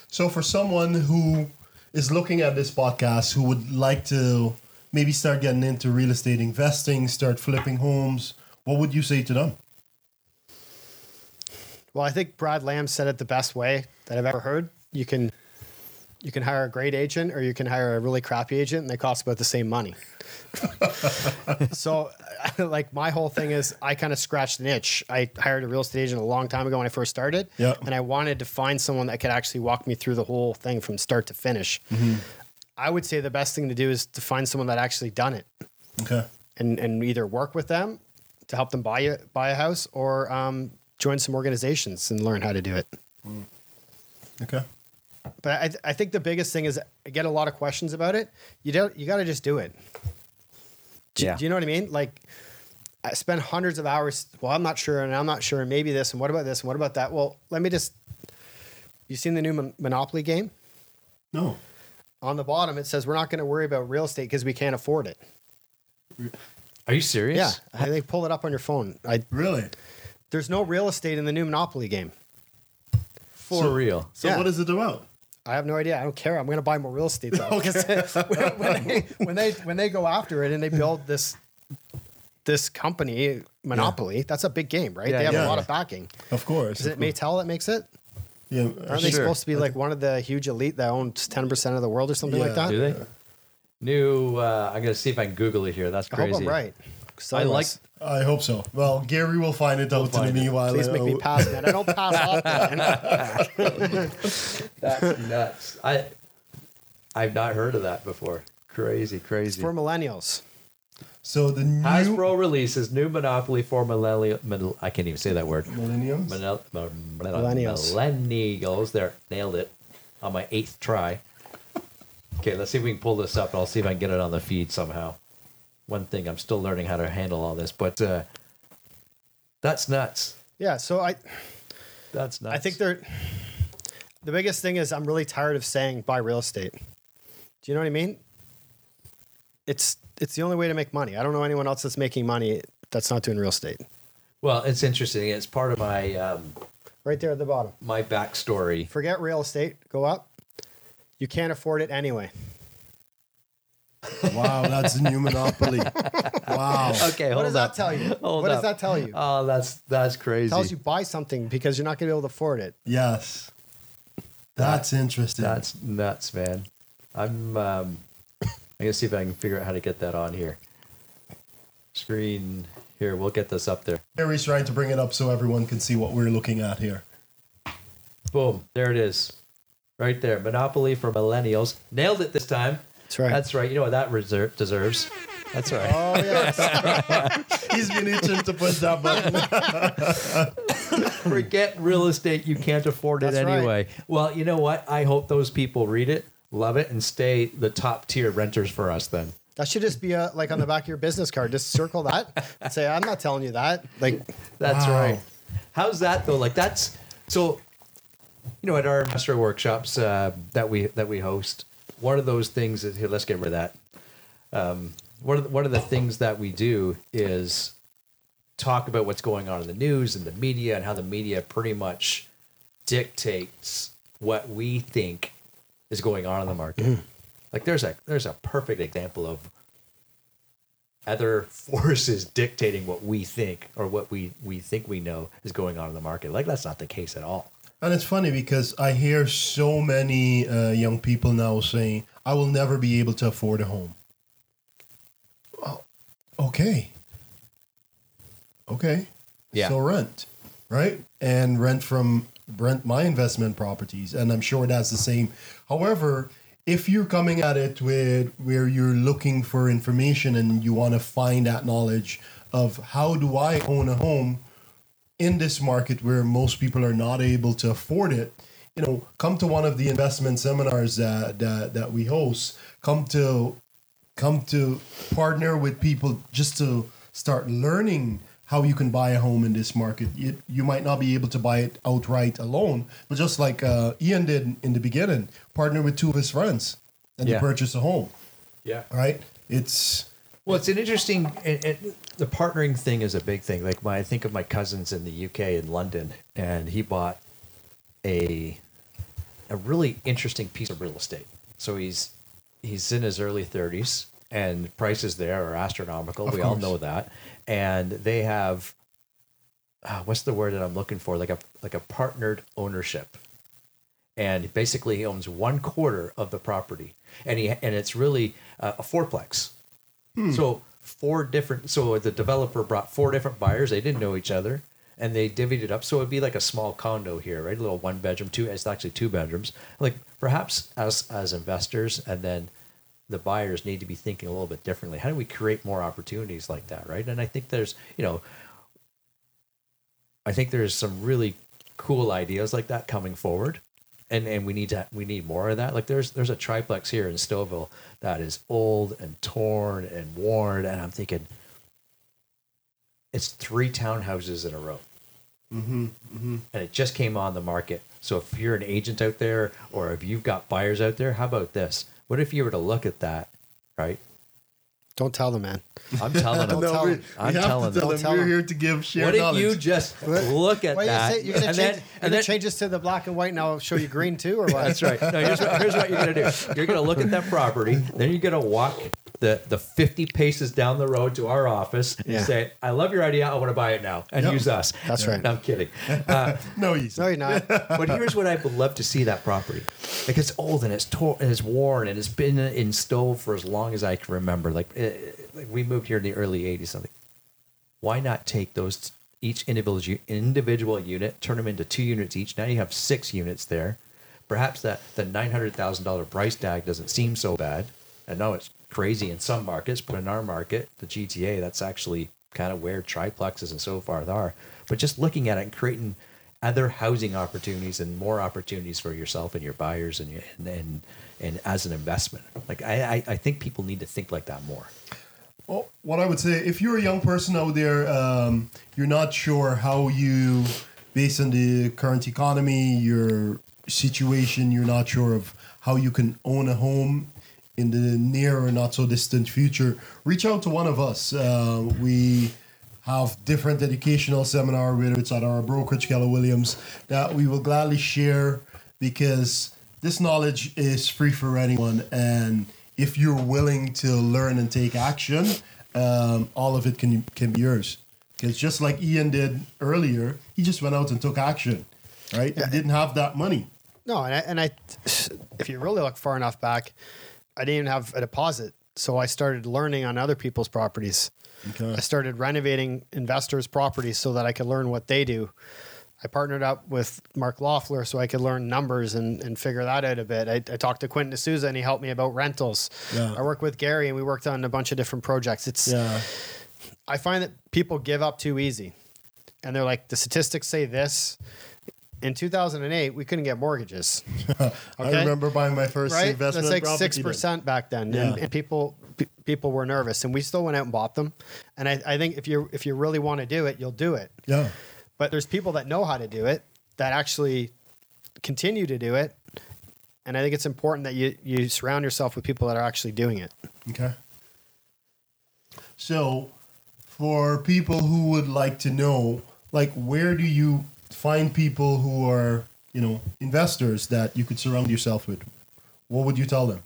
So for someone who is looking at this podcast who would like to maybe start getting into real estate investing, start flipping homes, what would you say to them? Well, I think Brad Lamb said it the best way that I've ever heard. You can you can hire a great agent or you can hire a really crappy agent and they cost about the same money. (laughs) so (laughs) like my whole thing is I kind of scratched an itch. I hired a real estate agent a long time ago when I first started. Yeah. And I wanted to find someone that could actually walk me through the whole thing from start to finish. Mm-hmm. I would say the best thing to do is to find someone that actually done it Okay. and, and either work with them to help them buy a, buy a house or um, join some organizations and learn how to do it. Okay. But I, I think the biggest thing is I get a lot of questions about it. You don't you got to just do it. Do, Yeah. do you know what I mean? Like I spend hundreds of hours. Well, I'm not sure, and I'm not sure, and maybe this, and what about this, and what about that? Well, let me just. You seen the new Mon- Monopoly game? No. On the bottom, it says we're not going to worry about real estate because we can't afford it. are you serious? Yeah, I think pull it up on your phone. I Really? there's no real estate in the new Monopoly game. for So- real. So Yeah. what is it about? I have no idea. I don't care. I'm going to buy more real estate though. Because (laughs) when, (laughs) when they when they when they go after it and they build this this company monopoly. That's a big game, right? Yeah, they have yeah. a lot of backing. Of course. Is it Mattel that makes it? Yeah, Aren't they Sure. supposed to be like one of the huge elite that owns ten percent of the world or something like that? Do they? New. Uh, I'm gonna see if I can Google it here. That's I hope crazy. I'm right. So I like. I hope so. Well, Gary will find it out in find the it. meanwhile. Please make me pass, man. I don't pass (laughs) often. That's nuts. I. I've not heard of that before. Crazy, crazy. For millennials. So the new Hasbro releases new Monopoly for millennial. Middle, I can't even say that word. millenniums. Millennial, Millennials. Millennials. There, nailed it on my eighth try. Okay, let's see if we can pull this up, and I'll see if I can get it on the feed somehow. One thing, I'm still learning how to handle all this, but uh, that's nuts. Yeah. So I, That's nuts. I think they're. The biggest thing is I'm really tired of saying buy real estate. Do you know what I mean? It's it's the only way to make money. I don't know anyone else that's making money that's not doing real estate. Well, it's interesting. It's part of my um, Right there at the bottom. my backstory. Forget real estate. Go up. You can't afford it anyway. Wow, that's the new monopoly. (laughs) Wow. Okay, (laughs) What does up. that tell you? Hold what does that tell you? Oh, that's that's crazy. It tells you buy something because you're not going to be able to afford it. Yes. That's interesting. That's nuts, man. I'm um, I'm gonna see if I can figure out how to get that on here. Screen here. We'll get this up there. Gary's trying to bring it up so everyone can see what we're looking at here. Boom. There it is. Right there. Monopoly for millennials. Nailed it this time. That's right. That's right. You know what that reserve deserves. That's right. oh yes. (laughs) He's been itching to push that button. Forget real estate. You can't afford it That's right. anyway. Well, you know what? I hope those people read it, love it, and stay the top tier renters for us then. that should just be a, like on the back of your business card. Just circle that and say, "I'm not telling you that." Like, That's Wow. right. How's that though? Like that's so. You know, at our investor workshops uh, that we that we host, one of those things is here. Let's get rid of that. Um, one of the, one of the things that we do is talk about what's going on in the news and the media and how the media pretty much dictates what we think is going on in the market. Like there's a there's a perfect example of other (laughs) forces dictating what we think or what we we think we know is going on in the market. Like that's not the case at all. And it's funny because I hear so many uh, young people now saying, I will never be able to afford a home. Well, okay. Okay. Yeah. So rent, right? And rent from rent my investment properties. And I'm sure that's the same. However, if you're coming at it with where you're looking for information and you want to find that knowledge of how do I own a home in this market where most people are not able to afford it, you know, come to one of the investment seminars that that, that we host. Come to come to partner with people just to start learning how you can buy a home in this market. You, you might not be able to buy it outright alone, but just like uh, Ian did in the beginning, partner with two of his friends and Yeah. you purchase a home. Yeah. Right? It's Well, it's an interesting. And, and the partnering thing is a big thing. Like my, I think of my cousins in the UK in London, and he bought a a really interesting piece of real estate. So he's he's in his early thirties, and prices there are astronomical. Of we all know that, and they have uh, what's the word that I'm looking for? Like a like a partnered ownership and basically he owns one quarter of the property, and he and it's really uh, a fourplex. So four different. So the developer brought four different buyers. They didn't know each other, and they divvied it up. So it'd be like a small condo here, right? A little one bedroom, two. It's actually two bedrooms. Like perhaps as as investors, and then the buyers need to be thinking a little bit differently. How do we create more opportunities like that, right? And I think there's, you know, I think there's some really cool ideas like that coming forward. And and we need to we need more of that. Like there's there's a triplex here in Stouffville that is old and torn and worn, and I'm thinking it's three townhouses in a row. mm-hmm, And it just came on the market. So if you're an agent out there or if you've got buyers out there, how about this? What if you were to look at that, right? don't tell them, man. I'm telling them. (laughs) Don't tell we, them. I'm telling to tell them. them we're here to give share What if knowledge. you just look at What that? you say? You're gonna and change. then, you're and gonna then change this to the black and white, and I'll show you green too, or (laughs) what? That's right. No, here's what, here's what you're gonna do. You're gonna look at that property, then you're gonna walk the the 50 paces down the road to our office and Yeah. say, "I love your idea. I want to buy it now," and Yep. use us. That's right. No, I'm kidding. (laughs) Uh, No, he's No, you're not. (laughs) but here's what I would love to see that property. Like it's old and it's torn and it's worn and it's been in stove for as long as I can remember. Like, eh, like we moved here in the early '80s. Something. Why not take those each individual individual unit, turn them into two units each? Now you have six units there. Perhaps that the nine hundred thousand dollar price tag doesn't seem so bad. I know it's crazy in some markets, but in our market, the GTA, that's actually kind of where triplexes and so forth are. But just looking at it and creating other housing opportunities and more opportunities for yourself and your buyers and and, and and as an investment. Like I, I I think people need to think like that more. Well, what I would say, if you're a young person out there, um, you're not sure how you, based on the current economy, your situation, you're not sure of how you can own a home in the near or not so distant future, reach out to one of us. Uh, we have different educational seminar, whether it's at our brokerage, Keller Williams, that we will gladly share because this knowledge is free for anyone. And if you're willing to learn and take action, um, all of it can can be yours. Because just like Ian did earlier, he just went out and took action, right? He didn't have that money. No, and I, and I, if you really look far enough back, I didn't even have a deposit, so I started learning on other people's properties. Okay. I started renovating investors' properties so that I could learn what they do. I partnered up with Mark Loeffler so I could learn numbers and, and figure that out a bit. I, I talked to Quentin D'Souza and he helped me about rentals. Yeah. I worked with Gary and we worked on a bunch of different projects. It's Yeah. I find that people give up too easy. And they're like, the statistics say this. In 2008, we couldn't get mortgages. (laughs) I remember buying my first right? investment That's like property six percent back then, Yeah. and, and people pe- people were nervous, and we still went out and bought them. And I, I think if you if you really want to do it, you'll do it. Yeah. But there's people that know how to do it that actually continue to do it, and I think it's important that you you surround yourself with people that are actually doing it. Okay. So, for people who would like to know, like, where do you find people who are, you know, investors that you could surround yourself with? What would you tell them?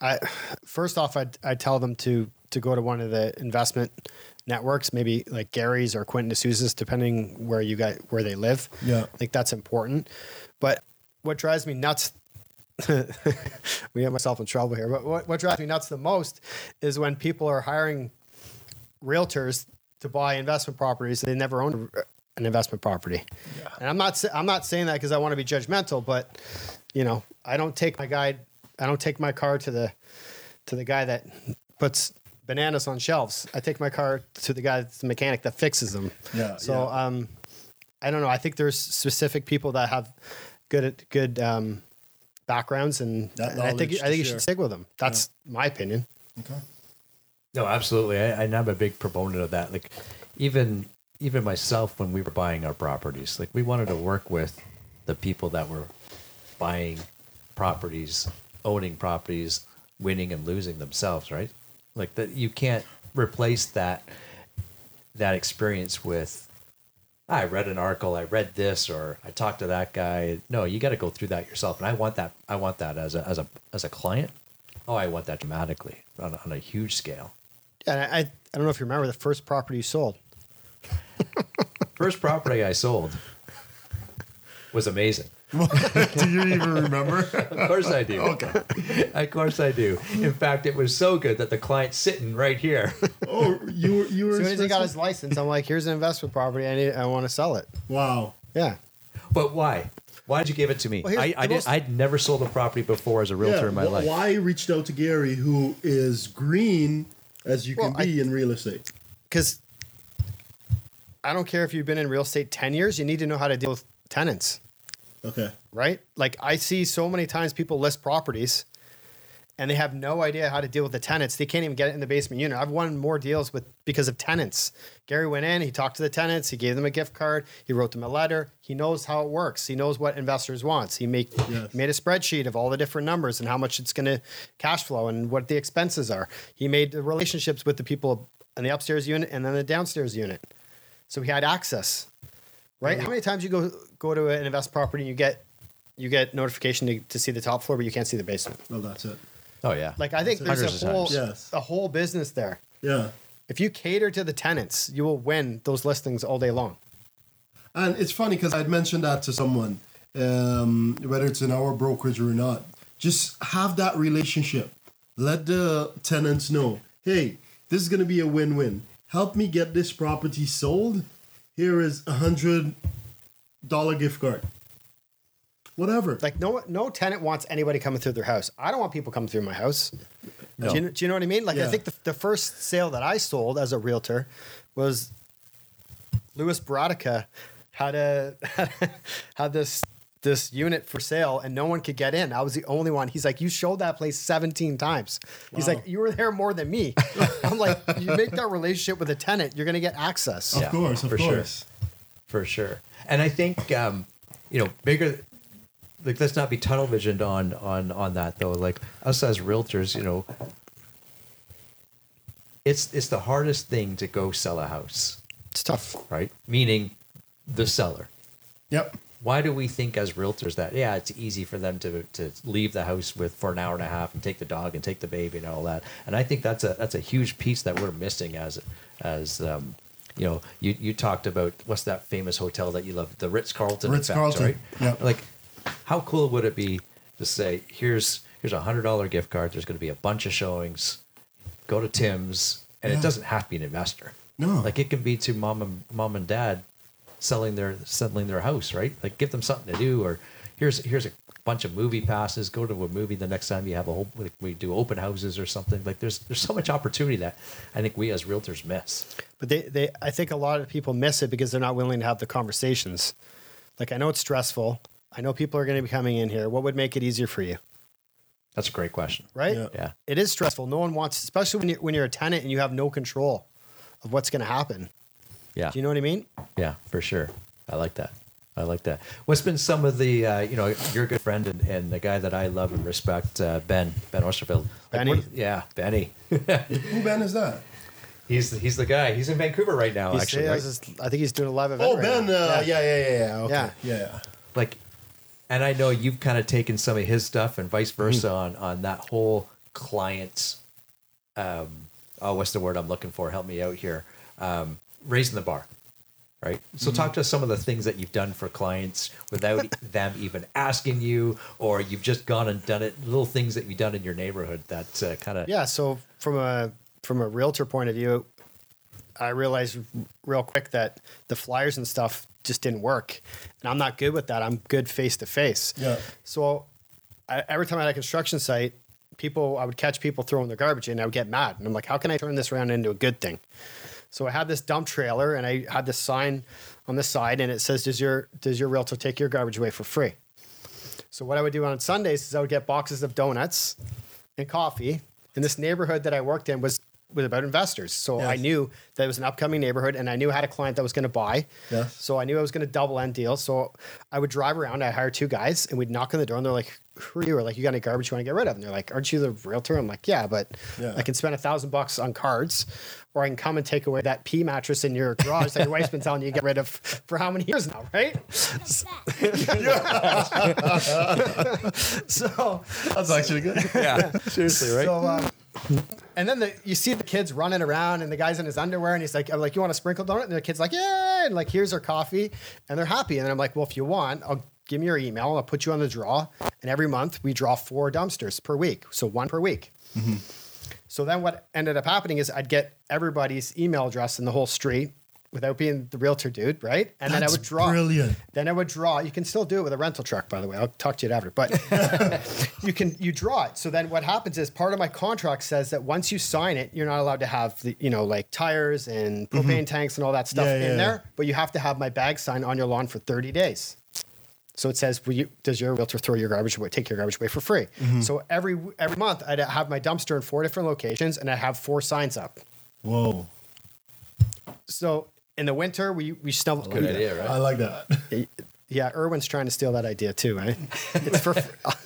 I first off, I'd, I'd tell them to to go to one of the investment networks, maybe like Gary's or Quentin D'Souza's, depending where you got where they live. Yeah. I think that's important. But what drives me nuts, (laughs) we get myself in trouble here. But what, what drives me nuts the most is when people are hiring realtors to buy investment properties they never owned an investment property. Yeah. And I'm not I'm not saying that because I want to be judgmental, but you know, I don't take my guide, I don't take my car to the to the guy that puts bananas on shelves. I take my car to the guy that's the mechanic that fixes them. Yeah, So yeah. um I don't know. I think there's specific people that have good good um backgrounds and, and I think I think to you should stick with them. That's my opinion. Okay. No, absolutely. I, and I'm a big proponent of that. Like, even even myself, when we were buying our properties, like we wanted to work with the people that were buying properties, owning properties, winning and losing themselves, right? Like that, you can't replace that that experience with. Ah, I read an article, I read this, or I talked to that guy. No, you got to go through that yourself, and I want that. I want that as a as a as a client. Oh, I want that dramatically on on a huge scale. And I, I I don't know if you remember the first property you sold. (laughs) First property I sold was amazing. (laughs) do you even remember? (laughs) Of course I do. okay. Of course I do. In fact, it was so good that the client's sitting right here. oh, you were you were. As soon as he got his license, I'm like, here's an investment property. I need I want to sell it. Wow. Yeah. But why? Why did you give it to me? Well, I, I the did, most- I'd never sold a property before as a realtor Yeah. in my wh- life. Why I reached out to Gary, who is green as you can Well, I- be in real estate? Because I don't care if you've been in real estate 10 years, you need to know how to deal with tenants, Okay. right? Like I see so many times people list properties and they have no idea how to deal with the tenants. They can't even get it in the basement unit. I've won more deals with because of tenants. Gary went in, he talked to the tenants, he gave them a gift card, he wrote them a letter. He knows how it works. He knows what investors wants. He make Yes. made a spreadsheet of all the different numbers and how much it's going to cash flow and what the expenses are. He made the relationships with the people in the upstairs unit and then the downstairs unit. So he had access. Right? How many times you go go to an invest property and you get you get notification to, to see the top floor, but you can't see the basement? Well, that's it. Oh yeah. Like I think there's Hundreds a of whole times. Yes. a whole business there. Yeah. If you cater to the tenants, you will win those listings all day long. And it's funny because I'd mentioned that to someone, um, whether it's in our brokerage or not. Just have that relationship. Let the tenants know, hey, this is going to be a win-win. Help me get this property sold. Here is a hundred dollar gift card. Whatever. Like no no tenant wants anybody coming through their house. I don't want people coming through my house. No. Do, you, do you know what I mean? Like I think the, the first sale that I sold as a realtor was Louis Baradica had a (laughs) had this this unit for sale and no one could get in. I was the only one. He's like, you showed that place 17 times. He's like, you were there more than me. (laughs) I'm like, you make that relationship with a tenant, you're gonna get access. of Yeah, course, of for sure. course. for sure. And I think um, you know bigger. Like let's not be tunnel visioned on on on that though. Like us as realtors, you know, it's it's the hardest thing to go sell a house, It's tough. right? Meaning the seller. Yep. Why do we think as realtors that yeah, it's easy for them to to leave the house with for an hour and a half and take the dog and take the baby and all that? And I think that's a that's a huge piece that we're missing as as um, you know, you, you talked about what's that famous hotel that you love, the Ritz Carlton. Ritz-Carlton, right? yeah. Like, how cool would it be to say, here's here's a hundred dollar gift card. There's going to be a bunch of showings. Go to Tim's, and Yeah. it doesn't have to be an investor. No. like it can be to mom and mom and dad selling their selling their house, right? Like give them something to do, or here's here's a bunch of movie passes. Go to a movie the next time you have a whole. Like we do open houses or something. Like there's there's so much opportunity that I think we as realtors miss. But they, they, I think a lot of people miss it because they're not willing to have the conversations. Like, I know it's stressful. I know people are going to be coming in here. What would make it easier for you? That's a great question. Right? Yeah. Yeah. It is stressful. No one wants, especially when you're, when you're a tenant and you have no control of what's going to happen. Yeah. Do you know what I mean? Yeah, for sure. I like that. I like that. What's been some of the, uh, you know, your good friend and, and the guy that I love and respect, uh, Ben, Ben Osterfield. Benny? what- yeah, Benny. Who Ben is that? he's, the, he's the guy. He's in Vancouver right now, He's- actually. right? this is- I think he's doing a live event. Oh, right Ben. now. Uh, yeah. yeah, yeah, yeah. Okay. Yeah. Yeah. yeah. like and i know you've kind of taken some of his stuff and vice versa on on that whole client um oh what's the word i'm looking for? Help me out here. Um raising the bar right? So talk to us some of the things that you've done for clients without (laughs) them even asking you or you've just gone and done it little things that you've done in your neighborhood that uh, kind of Yeah. So from a from a realtor point of view, I realized real quick that the flyers and stuff just didn't work, and I'm not good with that. I'm good face to face. Yeah. So I, every time I had a construction site, people I would catch people throwing their garbage in. I would get mad, and I'm like, how can I turn this around into a good thing? So I had this dump trailer, and I had this sign on the side, and it says, "Does your does your realtor take your garbage away for free?" So what I would do on Sundays is I would get boxes of donuts and coffee. And this neighborhood that I worked in was was about investors. So I knew that it was an upcoming neighborhood and I knew I had a client that was going to buy. Yes. So I knew I was going to double end deal. So I would drive around, I hired two guys and we'd knock on the door and they're like, who are you? Or like, you got any garbage you want to get rid of? And they're like, aren't you the realtor? I'm like, yeah, but Yeah. I can spend a thousand bucks on cards or I can come and take away that pea mattress in your garage that your wife's been telling you to get rid of for how many years now, right? (laughs) (laughs) so That's actually good. yeah (laughs) seriously right so, um, and then the, you see the kids running around, and the guy's in his underwear, and he's like, "I'm like, you want a sprinkle donut?" And the kid's like, "Yeah," and like, here's our coffee, and they're happy. And then I'm like, "Well, if you want, I'll give me your email. I'll put you on the draw, and every month we draw four dumpsters per week, so one per week." Mm-hmm. So then what ended up happening is I'd get everybody's email address in the whole street without being the realtor dude, right? And then I would draw. brilliant. Then I would draw. You can still do it with a rental truck, by the way. I'll talk to you after. But (laughs) you can you draw it. So then what happens is part of my contract says that once you sign it, you're not allowed to have the you know like tires and propane tanks and all that stuff Mm-hmm. Yeah, in yeah, there. But you have to have my bag sign on your lawn for 30 days. So it says, Will you, does your realtor throw your garbage away, take your garbage away for free? Mm-hmm. So every every month I'd have my dumpster in four different locations and I have four signs up. Whoa. So in the winter we we snow. good idea right I like that. Yeah, Irwin's trying to steal that idea too, right? It's for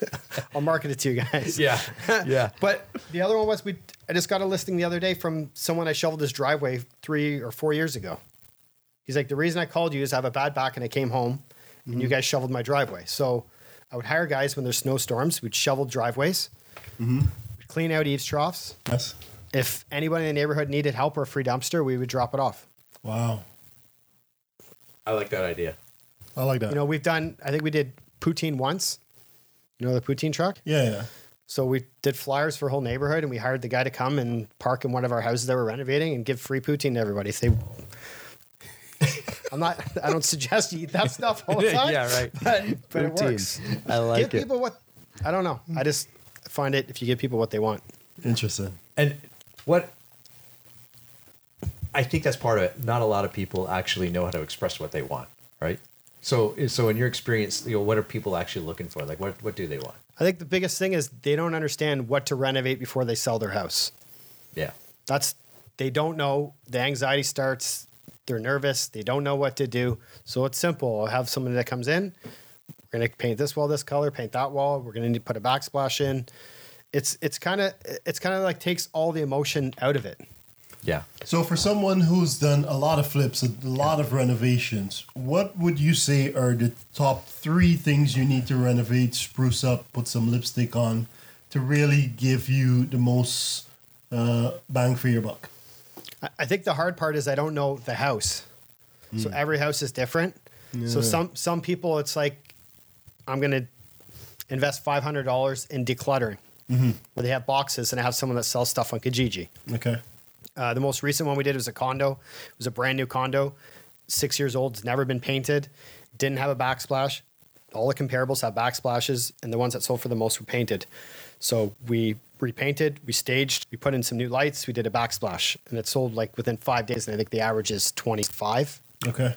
(laughs) I'll market it to you guys. yeah yeah (laughs) But the other one was we I just got a listing the other day from someone I shoveled his driveway three or four years ago. He's like, the reason I called you is I have a bad back and I came home and you mm-hmm. guys shoveled my driveway. So I would hire guys when there's snowstorms, we'd shovel driveways, mm-hmm. we'd clean out eaves troughs. Yes. If anybody in the neighborhood needed help or a free dumpster, we would drop it off. Wow. I like that idea. I like that. You know, we've done. I think we did poutine once. You know the poutine truck. yeah, yeah. So we did flyers for a whole neighborhood, and we hired the guy to come and park in one of our houses that we're renovating and give free poutine to everybody. If they, I'm not. I don't suggest you eat that (laughs) stuff all the time. Yeah, right. (laughs) But, but it Poutine. works. I like give it. people what. I don't know. I just find it if you give people what they want. Interesting. And what I think that's part of it. Not a lot of people actually know how to express what they want, right? So, so in your experience, you know, what are people actually looking for? Like, what what do they want? I think the biggest thing is they don't understand what to renovate before they sell their house. Yeah, That's they don't know. The anxiety starts. They're nervous. They don't know what to do. So it's simple. I'll have somebody that comes in. We're gonna paint this wall this color, paint that wall. We're gonna need to put a backsplash in. It's it's kind of it's kind of like takes all the emotion out of it. Yeah. So, for someone who's done a lot of flips, a lot of renovations, what would you say are the top three things you need to renovate, spruce up, put some lipstick on to really give you the most uh, bang for your buck? I- I think the hard part is I don't know the house. So every house is different. So some some people it's like I'm gonna invest five hundred dollars in decluttering, where they have boxes and I have someone that sells stuff on Kijiji. Okay. Uh, the most recent one we did was a condo. It was a brand new condo, six years old, it's never been painted, didn't have a backsplash. All the comparables have backsplashes, and the ones that sold for the most were painted. So we repainted, we staged, we put in some new lights, we did a backsplash, and it sold like within five days. And I think the average is 25. Okay.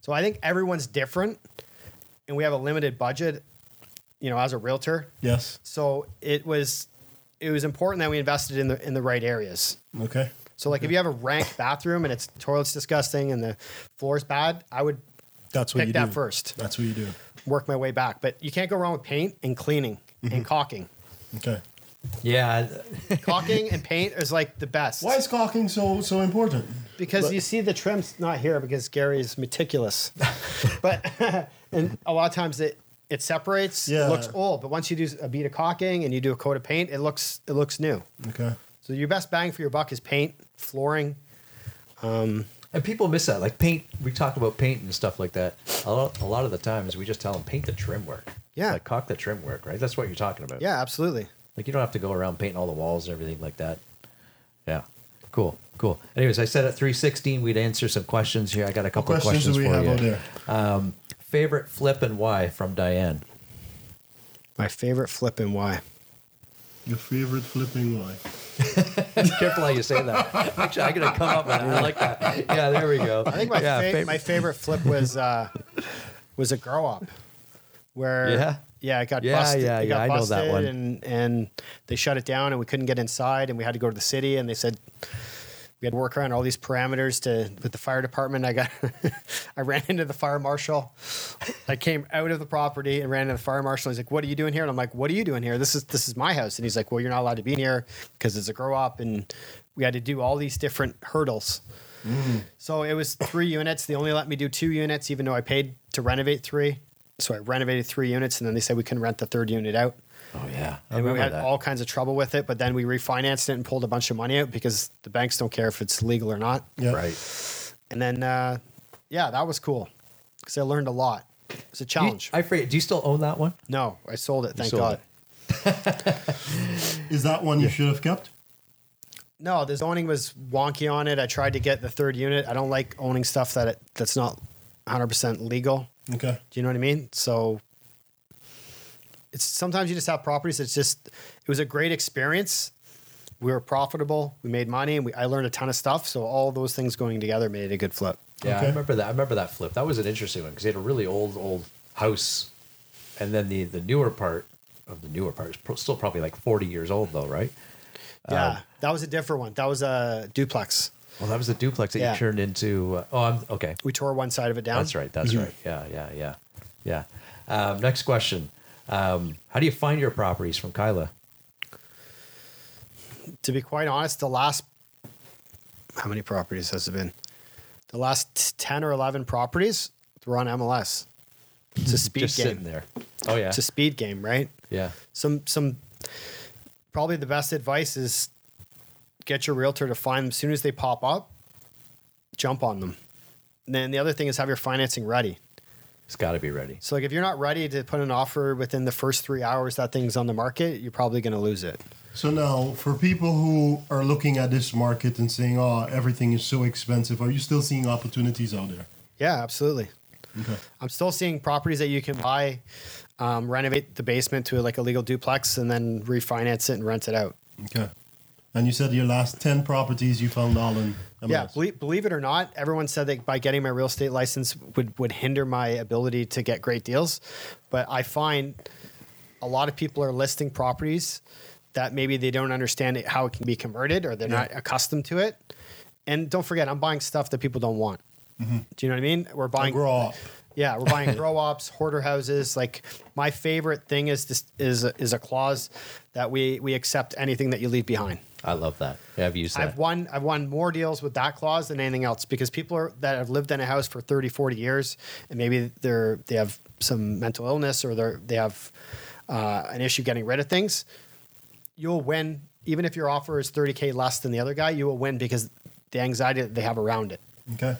So I think everyone's different, and we have a limited budget, you know, as a realtor. Yes. So it was, it was important that we invested in the in the right areas. Okay. So like if you have a rank bathroom and its toilet's disgusting and the floor's bad, I would That's what pick you that do. first. That's what you do. Work my way back. But you can't go wrong with paint and cleaning Mm-hmm. and caulking. Okay. Yeah, (laughs) caulking and paint is like the best. Why is caulking so so important? Because you see the trim's not here because Gary is meticulous. (laughs) but (laughs) and a lot of times it it separates, Yeah. it looks old. But once you do a bead of caulking and you do a coat of paint, it looks it looks new. Okay. So your best bang for your buck is paint, flooring. and people miss that. Like paint, we talk about paint and stuff like that. A lot, a lot of the times, we just tell them paint the trim work. Yeah. like caulk the trim work, right? That's what you're talking about. Yeah, absolutely. Like you don't have to go around painting all the walls and everything like that. Yeah. Cool. Cool. Anyways, I said at 316 we'd answer some questions here. I got a couple What of questions questions we for have you. out there? Um, favorite flip and why from Diane. My favorite flip and why. Your favorite flipping line. (laughs) Careful how you say that. Actually, I'm gonna come up with it. I like that. Yeah, there we go. I think my yeah, fa- fav- my favorite flip was uh, was a grow op, where Yeah? yeah it got Yeah, busted. yeah, it yeah, got I know that one. and and they shut it down and we couldn't get inside and we had to go to the city and they said we had to work around all these parameters to with the fire department. I got (laughs) I ran into the fire marshal. I came out of the property and ran into the fire marshal. He's like, "What are you doing here?" And I'm like, "What are you doing here? This is this is my house." And he's like, "Well, you're not allowed to be in here because it's a grow op." And we had to do all these different hurdles. Mm. So it was three units. They only let me do two units, even though I paid to renovate three. So I renovated three units, and then they said we couldn't rent the third unit out. Oh yeah, I And we had that. all kinds of trouble with it. But then we refinanced it and pulled a bunch of money out because the banks don't care if it's legal or not. Yeah. Right. And then, uh, yeah, that was cool because I learned a lot. It's a Do you, challenge. I forget. Do you still own that one? no, I sold it. Thank sold God. it. Is that one you should have kept? No, the zoning was wonky on it. I tried to get the third unit. I don't like owning stuff that it, that's not 100% legal. Okay. Do you know what I mean? So it's sometimes you just have properties. It's just it was a great experience. We were profitable. We made money, and we, I learned a ton of stuff. So all those things going together made it a good flip. Yeah, Okay. I remember that. I remember that flip. That was an interesting one because they had a really old, old house, and then the the newer part of the newer part is pro- still probably like forty years old though, right? Yeah, that was a different one. That was a duplex. Well, that was a duplex that Yeah. you turned into. Uh, oh, I'm okay. We tore one side of it down. That's right. That's right. Yeah, yeah, yeah, yeah. Um, next question: um, How do you find your properties from Kyla? To be quite honest, the last how many properties has it been? The last ten or eleven properties were on MLS. It's a (laughs) speed Just game. sitting there. Oh yeah, It's a speed game, right? yeah. some some probably the best advice is get your realtor to find them as soon as they pop up, jump on them. And then the other thing is have your financing ready. It's got to be ready. So like if you're not ready to put an offer within the first three hours that thing's on the market, you're probably going to lose it. So now, for people who are looking at this market and saying, "Oh, everything is so expensive," are you still seeing opportunities out there? Yeah, absolutely. Okay. I'm still seeing properties that you can buy, um, renovate the basement to like a legal duplex, and then refinance it and rent it out. Okay. And you said your last ten properties you found all in. Yeah, believe, believe it or not, everyone said that by getting my real estate license would would hinder my ability to get great deals, but I find a lot of people are listing properties that maybe they don't understand it, how it can be converted or they're Yeah. not accustomed to it. And don't forget, I'm buying stuff that people don't want. Mm-hmm. Do you know what I mean? We're buying grow op. Yeah, we're buying (laughs) grow ops, hoarder houses. Like my favorite thing is this is a, is a clause that we we accept anything that you leave behind. I love that. Yeah, I've used that. I've won I've won more deals with that clause than anything else because people are, that have lived in a house for 30, 40 years and maybe they're they have some mental illness or they they have uh, an issue getting rid of things. You'll win even if your offer is 30k less than the other guy, you will win because the anxiety that they have around it. Okay.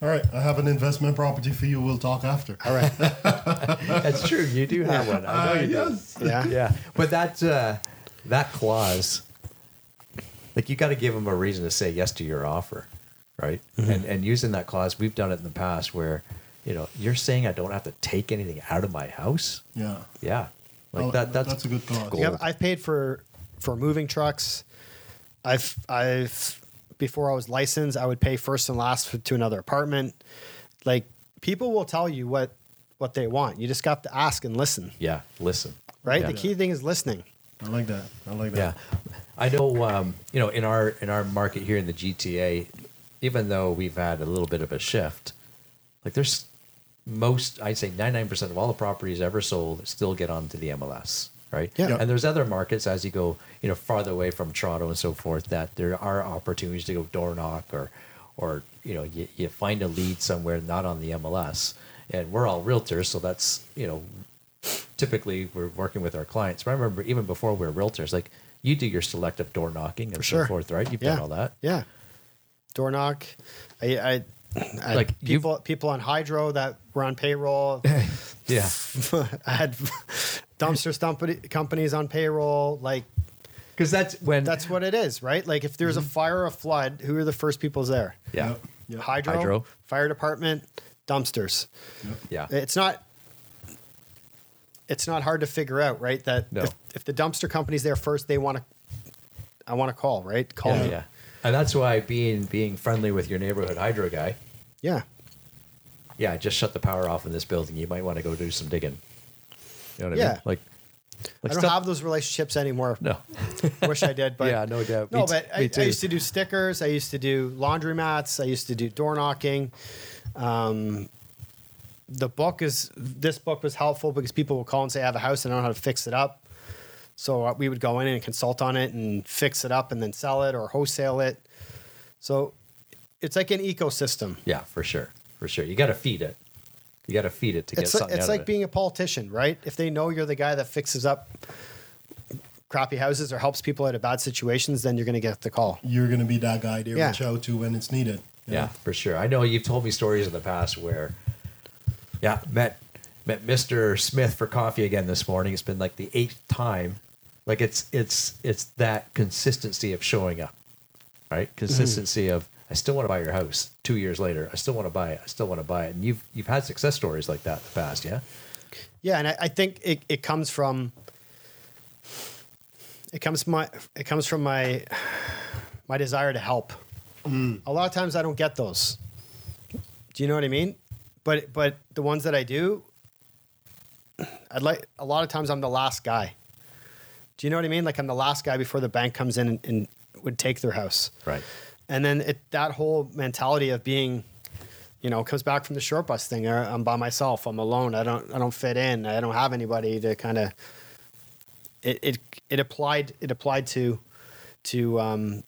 All right. I have an investment property for you. We'll talk after. All right. (laughs) That's true. You do have one. I know Uh, you do. yeah. Yeah, but that uh, that clause, like you got to give them a reason to say yes to your offer, right? Mm-hmm. And and using that clause, we've done it in the past where, you know, you're saying I don't have to take anything out of my house. Yeah. Yeah, like Oh, that. That's, that's a good clause. gold. Yeah, I've paid for for moving trucks. I've I've before I was licensed, I would pay first and last for, to another apartment. Like people will tell you what what they want. You just got to ask and listen, Yeah, listen. right? Yeah. The key thing is listening. I like that. I like that. Yeah, that. I know. Um, you know, in our in our market here in the GTA, even though we've had a little bit of a shift, like there's most, I'd say, ninety nine percent of all the properties ever sold still get onto the MLS, right? Yeah. And there's other markets as you go, you know, farther away from Toronto and so forth, that there are opportunities to go door knock or, or you know, you, you find a lead somewhere not on the MLS. And we're all realtors, so that's you know typically we're working with our clients. But I remember even before we were realtors, like you do your selective door knocking and so sure. forth, right? You've Yeah, done all that. Yeah. Door knock. I, I, I Like, you've- people people on hydro that were on payroll. (laughs) Yeah. (laughs) I had dumpster stump- companies on payroll. Like Because that's when that's what it is, right? Like if there's a mm-hmm. fire or a flood, who are the first people there? yeah. Yep. Yep. Hydro, Hydro. fire department, dumpsters. Yeah. It's not. It's not hard to figure out, right? That No. if, if the dumpster company's there first, they want to. I want to call, right? Call Yeah, me. yeah. And that's why being being friendly with your neighborhood hydro guy, Yeah. yeah, just shut the power off in this building. You might want to go do some digging. You know what I mean? Like, like I don't stuff- have those relationships anymore. no. (laughs) Wish I did, but Yeah, no doubt. No, Me but I, me I too. used to do stickers. I used to do laundry mats. I used to do door knocking. Um, the book is this book was helpful because people will call and say I have a house and I don't know how to fix it up. So uh, we would go in and consult on it and fix it up and then sell it or wholesale it. So it's like an ecosystem. Yeah, for sure, for sure. You got to feed it. You got to feed it to get It's like, something it's out like of it. being a politician, right? If they know you're the guy that fixes up crappy houses or helps people out of bad situations, then you're going to get the call. You're going to be that guy they Yeah. reach out to when it's needed. Yeah, for sure. I know you've told me stories in the past where, yeah, met met Mr. Smith for coffee again this morning. It's been like the eighth time. Like it's it's it's that consistency of showing up, right? Mm-hmm. Consistency of I still want to buy your house. Two years later, I still want to buy it. I still want to buy it. And you've you've had success stories like that in the past, yeah. Yeah, and I, I think it, it comes from it comes from my it comes from my my desire to help. Mm. A lot of times I don't get those. Do you know what I mean? But but the ones that I do, I'd like a lot of times I'm the last guy. Do you know what I mean? Like I'm the last guy before the bank comes in and, and would take their house. Right. And then it, that whole mentality of being, you know, comes back from the short bus thing. I'm by myself. I'm alone. I don't. I don't fit in. I don't have anybody to kind of. It, it it applied it applied to to um,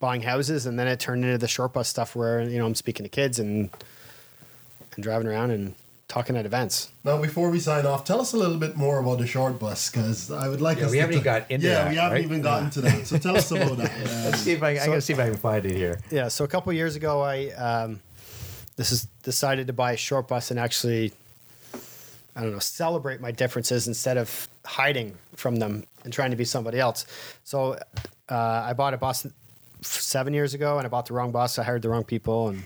buying houses, and then it turned into the short bus stuff where you know I'm speaking to kids and and driving around and talking at events. Now, before we sign off, tell us a little bit more about the short bus because I would like Yeah, us we to haven't even got into yeah, that, we haven't right? even gotten to that. So tell us about that. (laughs) Let's see if I, I gotta see if I can find it here. Yeah, so a couple years ago, I um, this is decided to buy a short bus and actually, I don't know, celebrate my differences instead of hiding from them and trying to be somebody else. So uh, I bought a bus seven years ago, and I bought the wrong bus. I hired the wrong people, and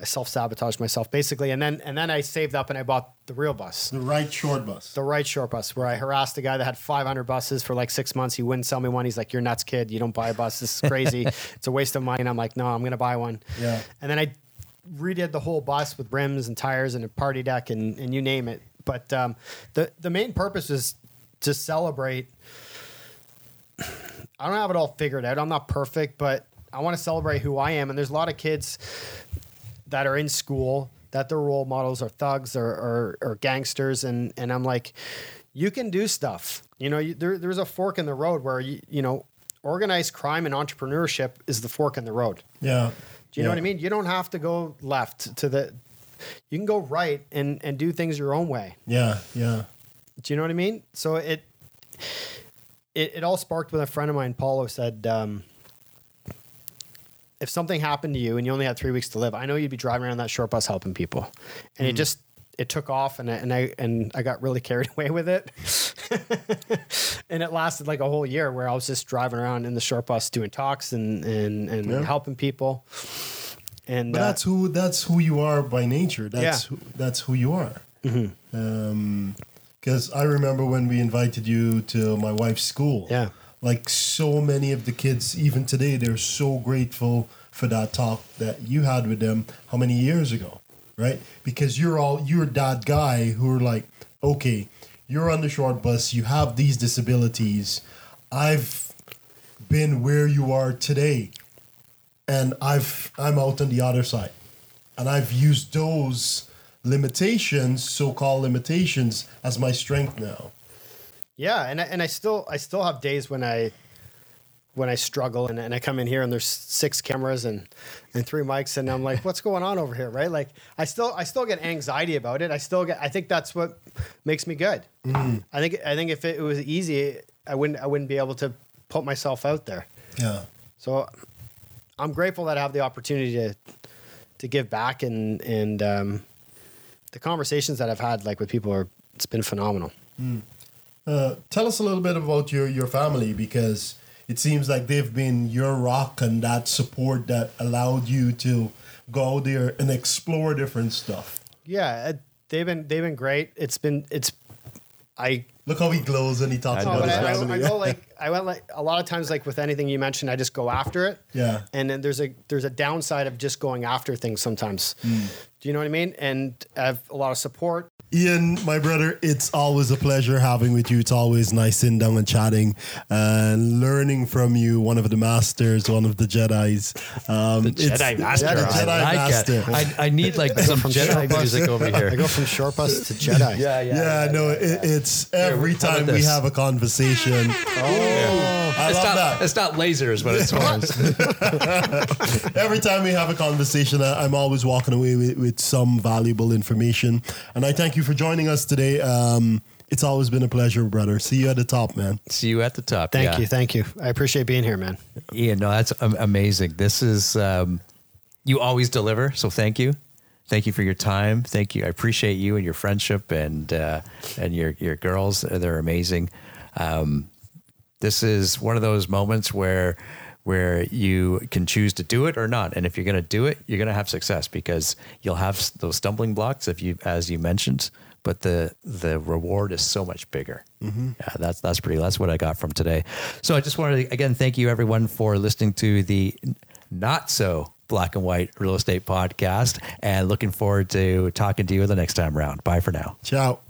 I self sabotaged myself basically. And then and then I saved up and I bought the real bus. the right short bus. The right short bus, where I harassed a guy that had 500 buses for like six months. He wouldn't sell me one. He's like, "You're nuts, kid. You don't buy a bus. This is crazy. (laughs) it's a waste of money." And I'm like, "No, I'm gonna buy one." Yeah. And then I redid the whole bus with rims and tires and a party deck and, and you name it. But um, the the main purpose is to celebrate. I don't have it all figured out. I'm not perfect, but I want to celebrate who I am. And there's a lot of kids that are in school that their role models are thugs or, or, or gangsters, and and I'm like, you can do stuff. You know, you, there, there's a fork in the road where you you know, organized crime and entrepreneurship is the fork in the road. Yeah. Do you know what I mean? You don't have to go left to the. You can go right and and do things your own way. Yeah. Yeah. Do you know what I mean? So it it, it all sparked with a friend of mine, Paulo, said, um, if something happened to you and you only had three weeks to live, I know you'd be driving around that short bus helping people. And it mm. just it took off and I, and I and I got really (laughs) carried away with it. (laughs) and it lasted like a whole year where I was just driving around in the short bus doing talks and and, and Yeah. helping people. And But uh, that's who that's who you are by nature. That's Yeah. who, that's who you are. Mm-hmm. Um, because I remember when we invited you to my wife's school. Yeah. Like so many of the kids, even today, they're so grateful for that talk that you had with them. How many years ago, right? Because you're all you're that guy who are like, okay, you're on the short bus. You have these disabilities. I've been where you are today and I've I'm out on the other side, and I've used those limitations, so-called limitations, as my strength now. Yeah, and I, and I still I still have days when I when I struggle and, and I come in here and there's six cameras and and three mics and I'm like, what's going on over here, right? Like I still I still get anxiety about it. I still get I think that's what makes me good. I think I think if it was easy, I wouldn't I wouldn't be able to put myself out there. Yeah, So I'm grateful that I have the opportunity to to give back and and um, the conversations that I've had like with people are it's been phenomenal. Uh, tell us a little bit about your your family because it seems like they've been your rock and that support that allowed you to go out there and explore different stuff. Yeah, uh, they've been they've been great. It's been it's I Look how he glows when he talks I about but his I, I. I go like I went like a lot of times like with anything you mentioned, I just go after it. Yeah. And then there's a there's a downside of just going after things sometimes. Do you know what I mean? And I have a lot of support. Ian, my brother, it's always a pleasure having with you. It's always nice sitting down and chatting and learning from you, one of the masters, one of the Jedi's. Um, the Jedi Master. The I Jedi like Master. it. I, I need like some Jedi music over here. I go from short bus to Jedi. (laughs) Yeah, yeah. Yeah, no, It, it's every how about time we have a conversation. Oh, I It's love not, that. it's not lasers, but it's (laughs) horns. Every time we have a conversation, I- I'm always walking away with, with some valuable information. And I thank you for joining us today. Um, it's always been a pleasure, brother. See you at the top, man. See you at the top. Thank yeah. you, thank you. I appreciate being here, man. Ian, no, that's amazing. This is um, you always deliver, so thank you. Thank you for your time. Thank you. I appreciate you and your friendship and uh, and your your girls. They're amazing. Um, this is one of those moments where where you can choose to do it or not. And if you're going to do it, you're going to have success because you'll have those stumbling blocks if you as you mentioned, but the the reward is so much bigger. Mm-hmm. Yeah, that's that's pretty. That's what I got from today. So I just wanted to again thank you everyone for listening to the not so black and white real estate podcast and looking forward to talking to you the next time around. Bye for now. Ciao.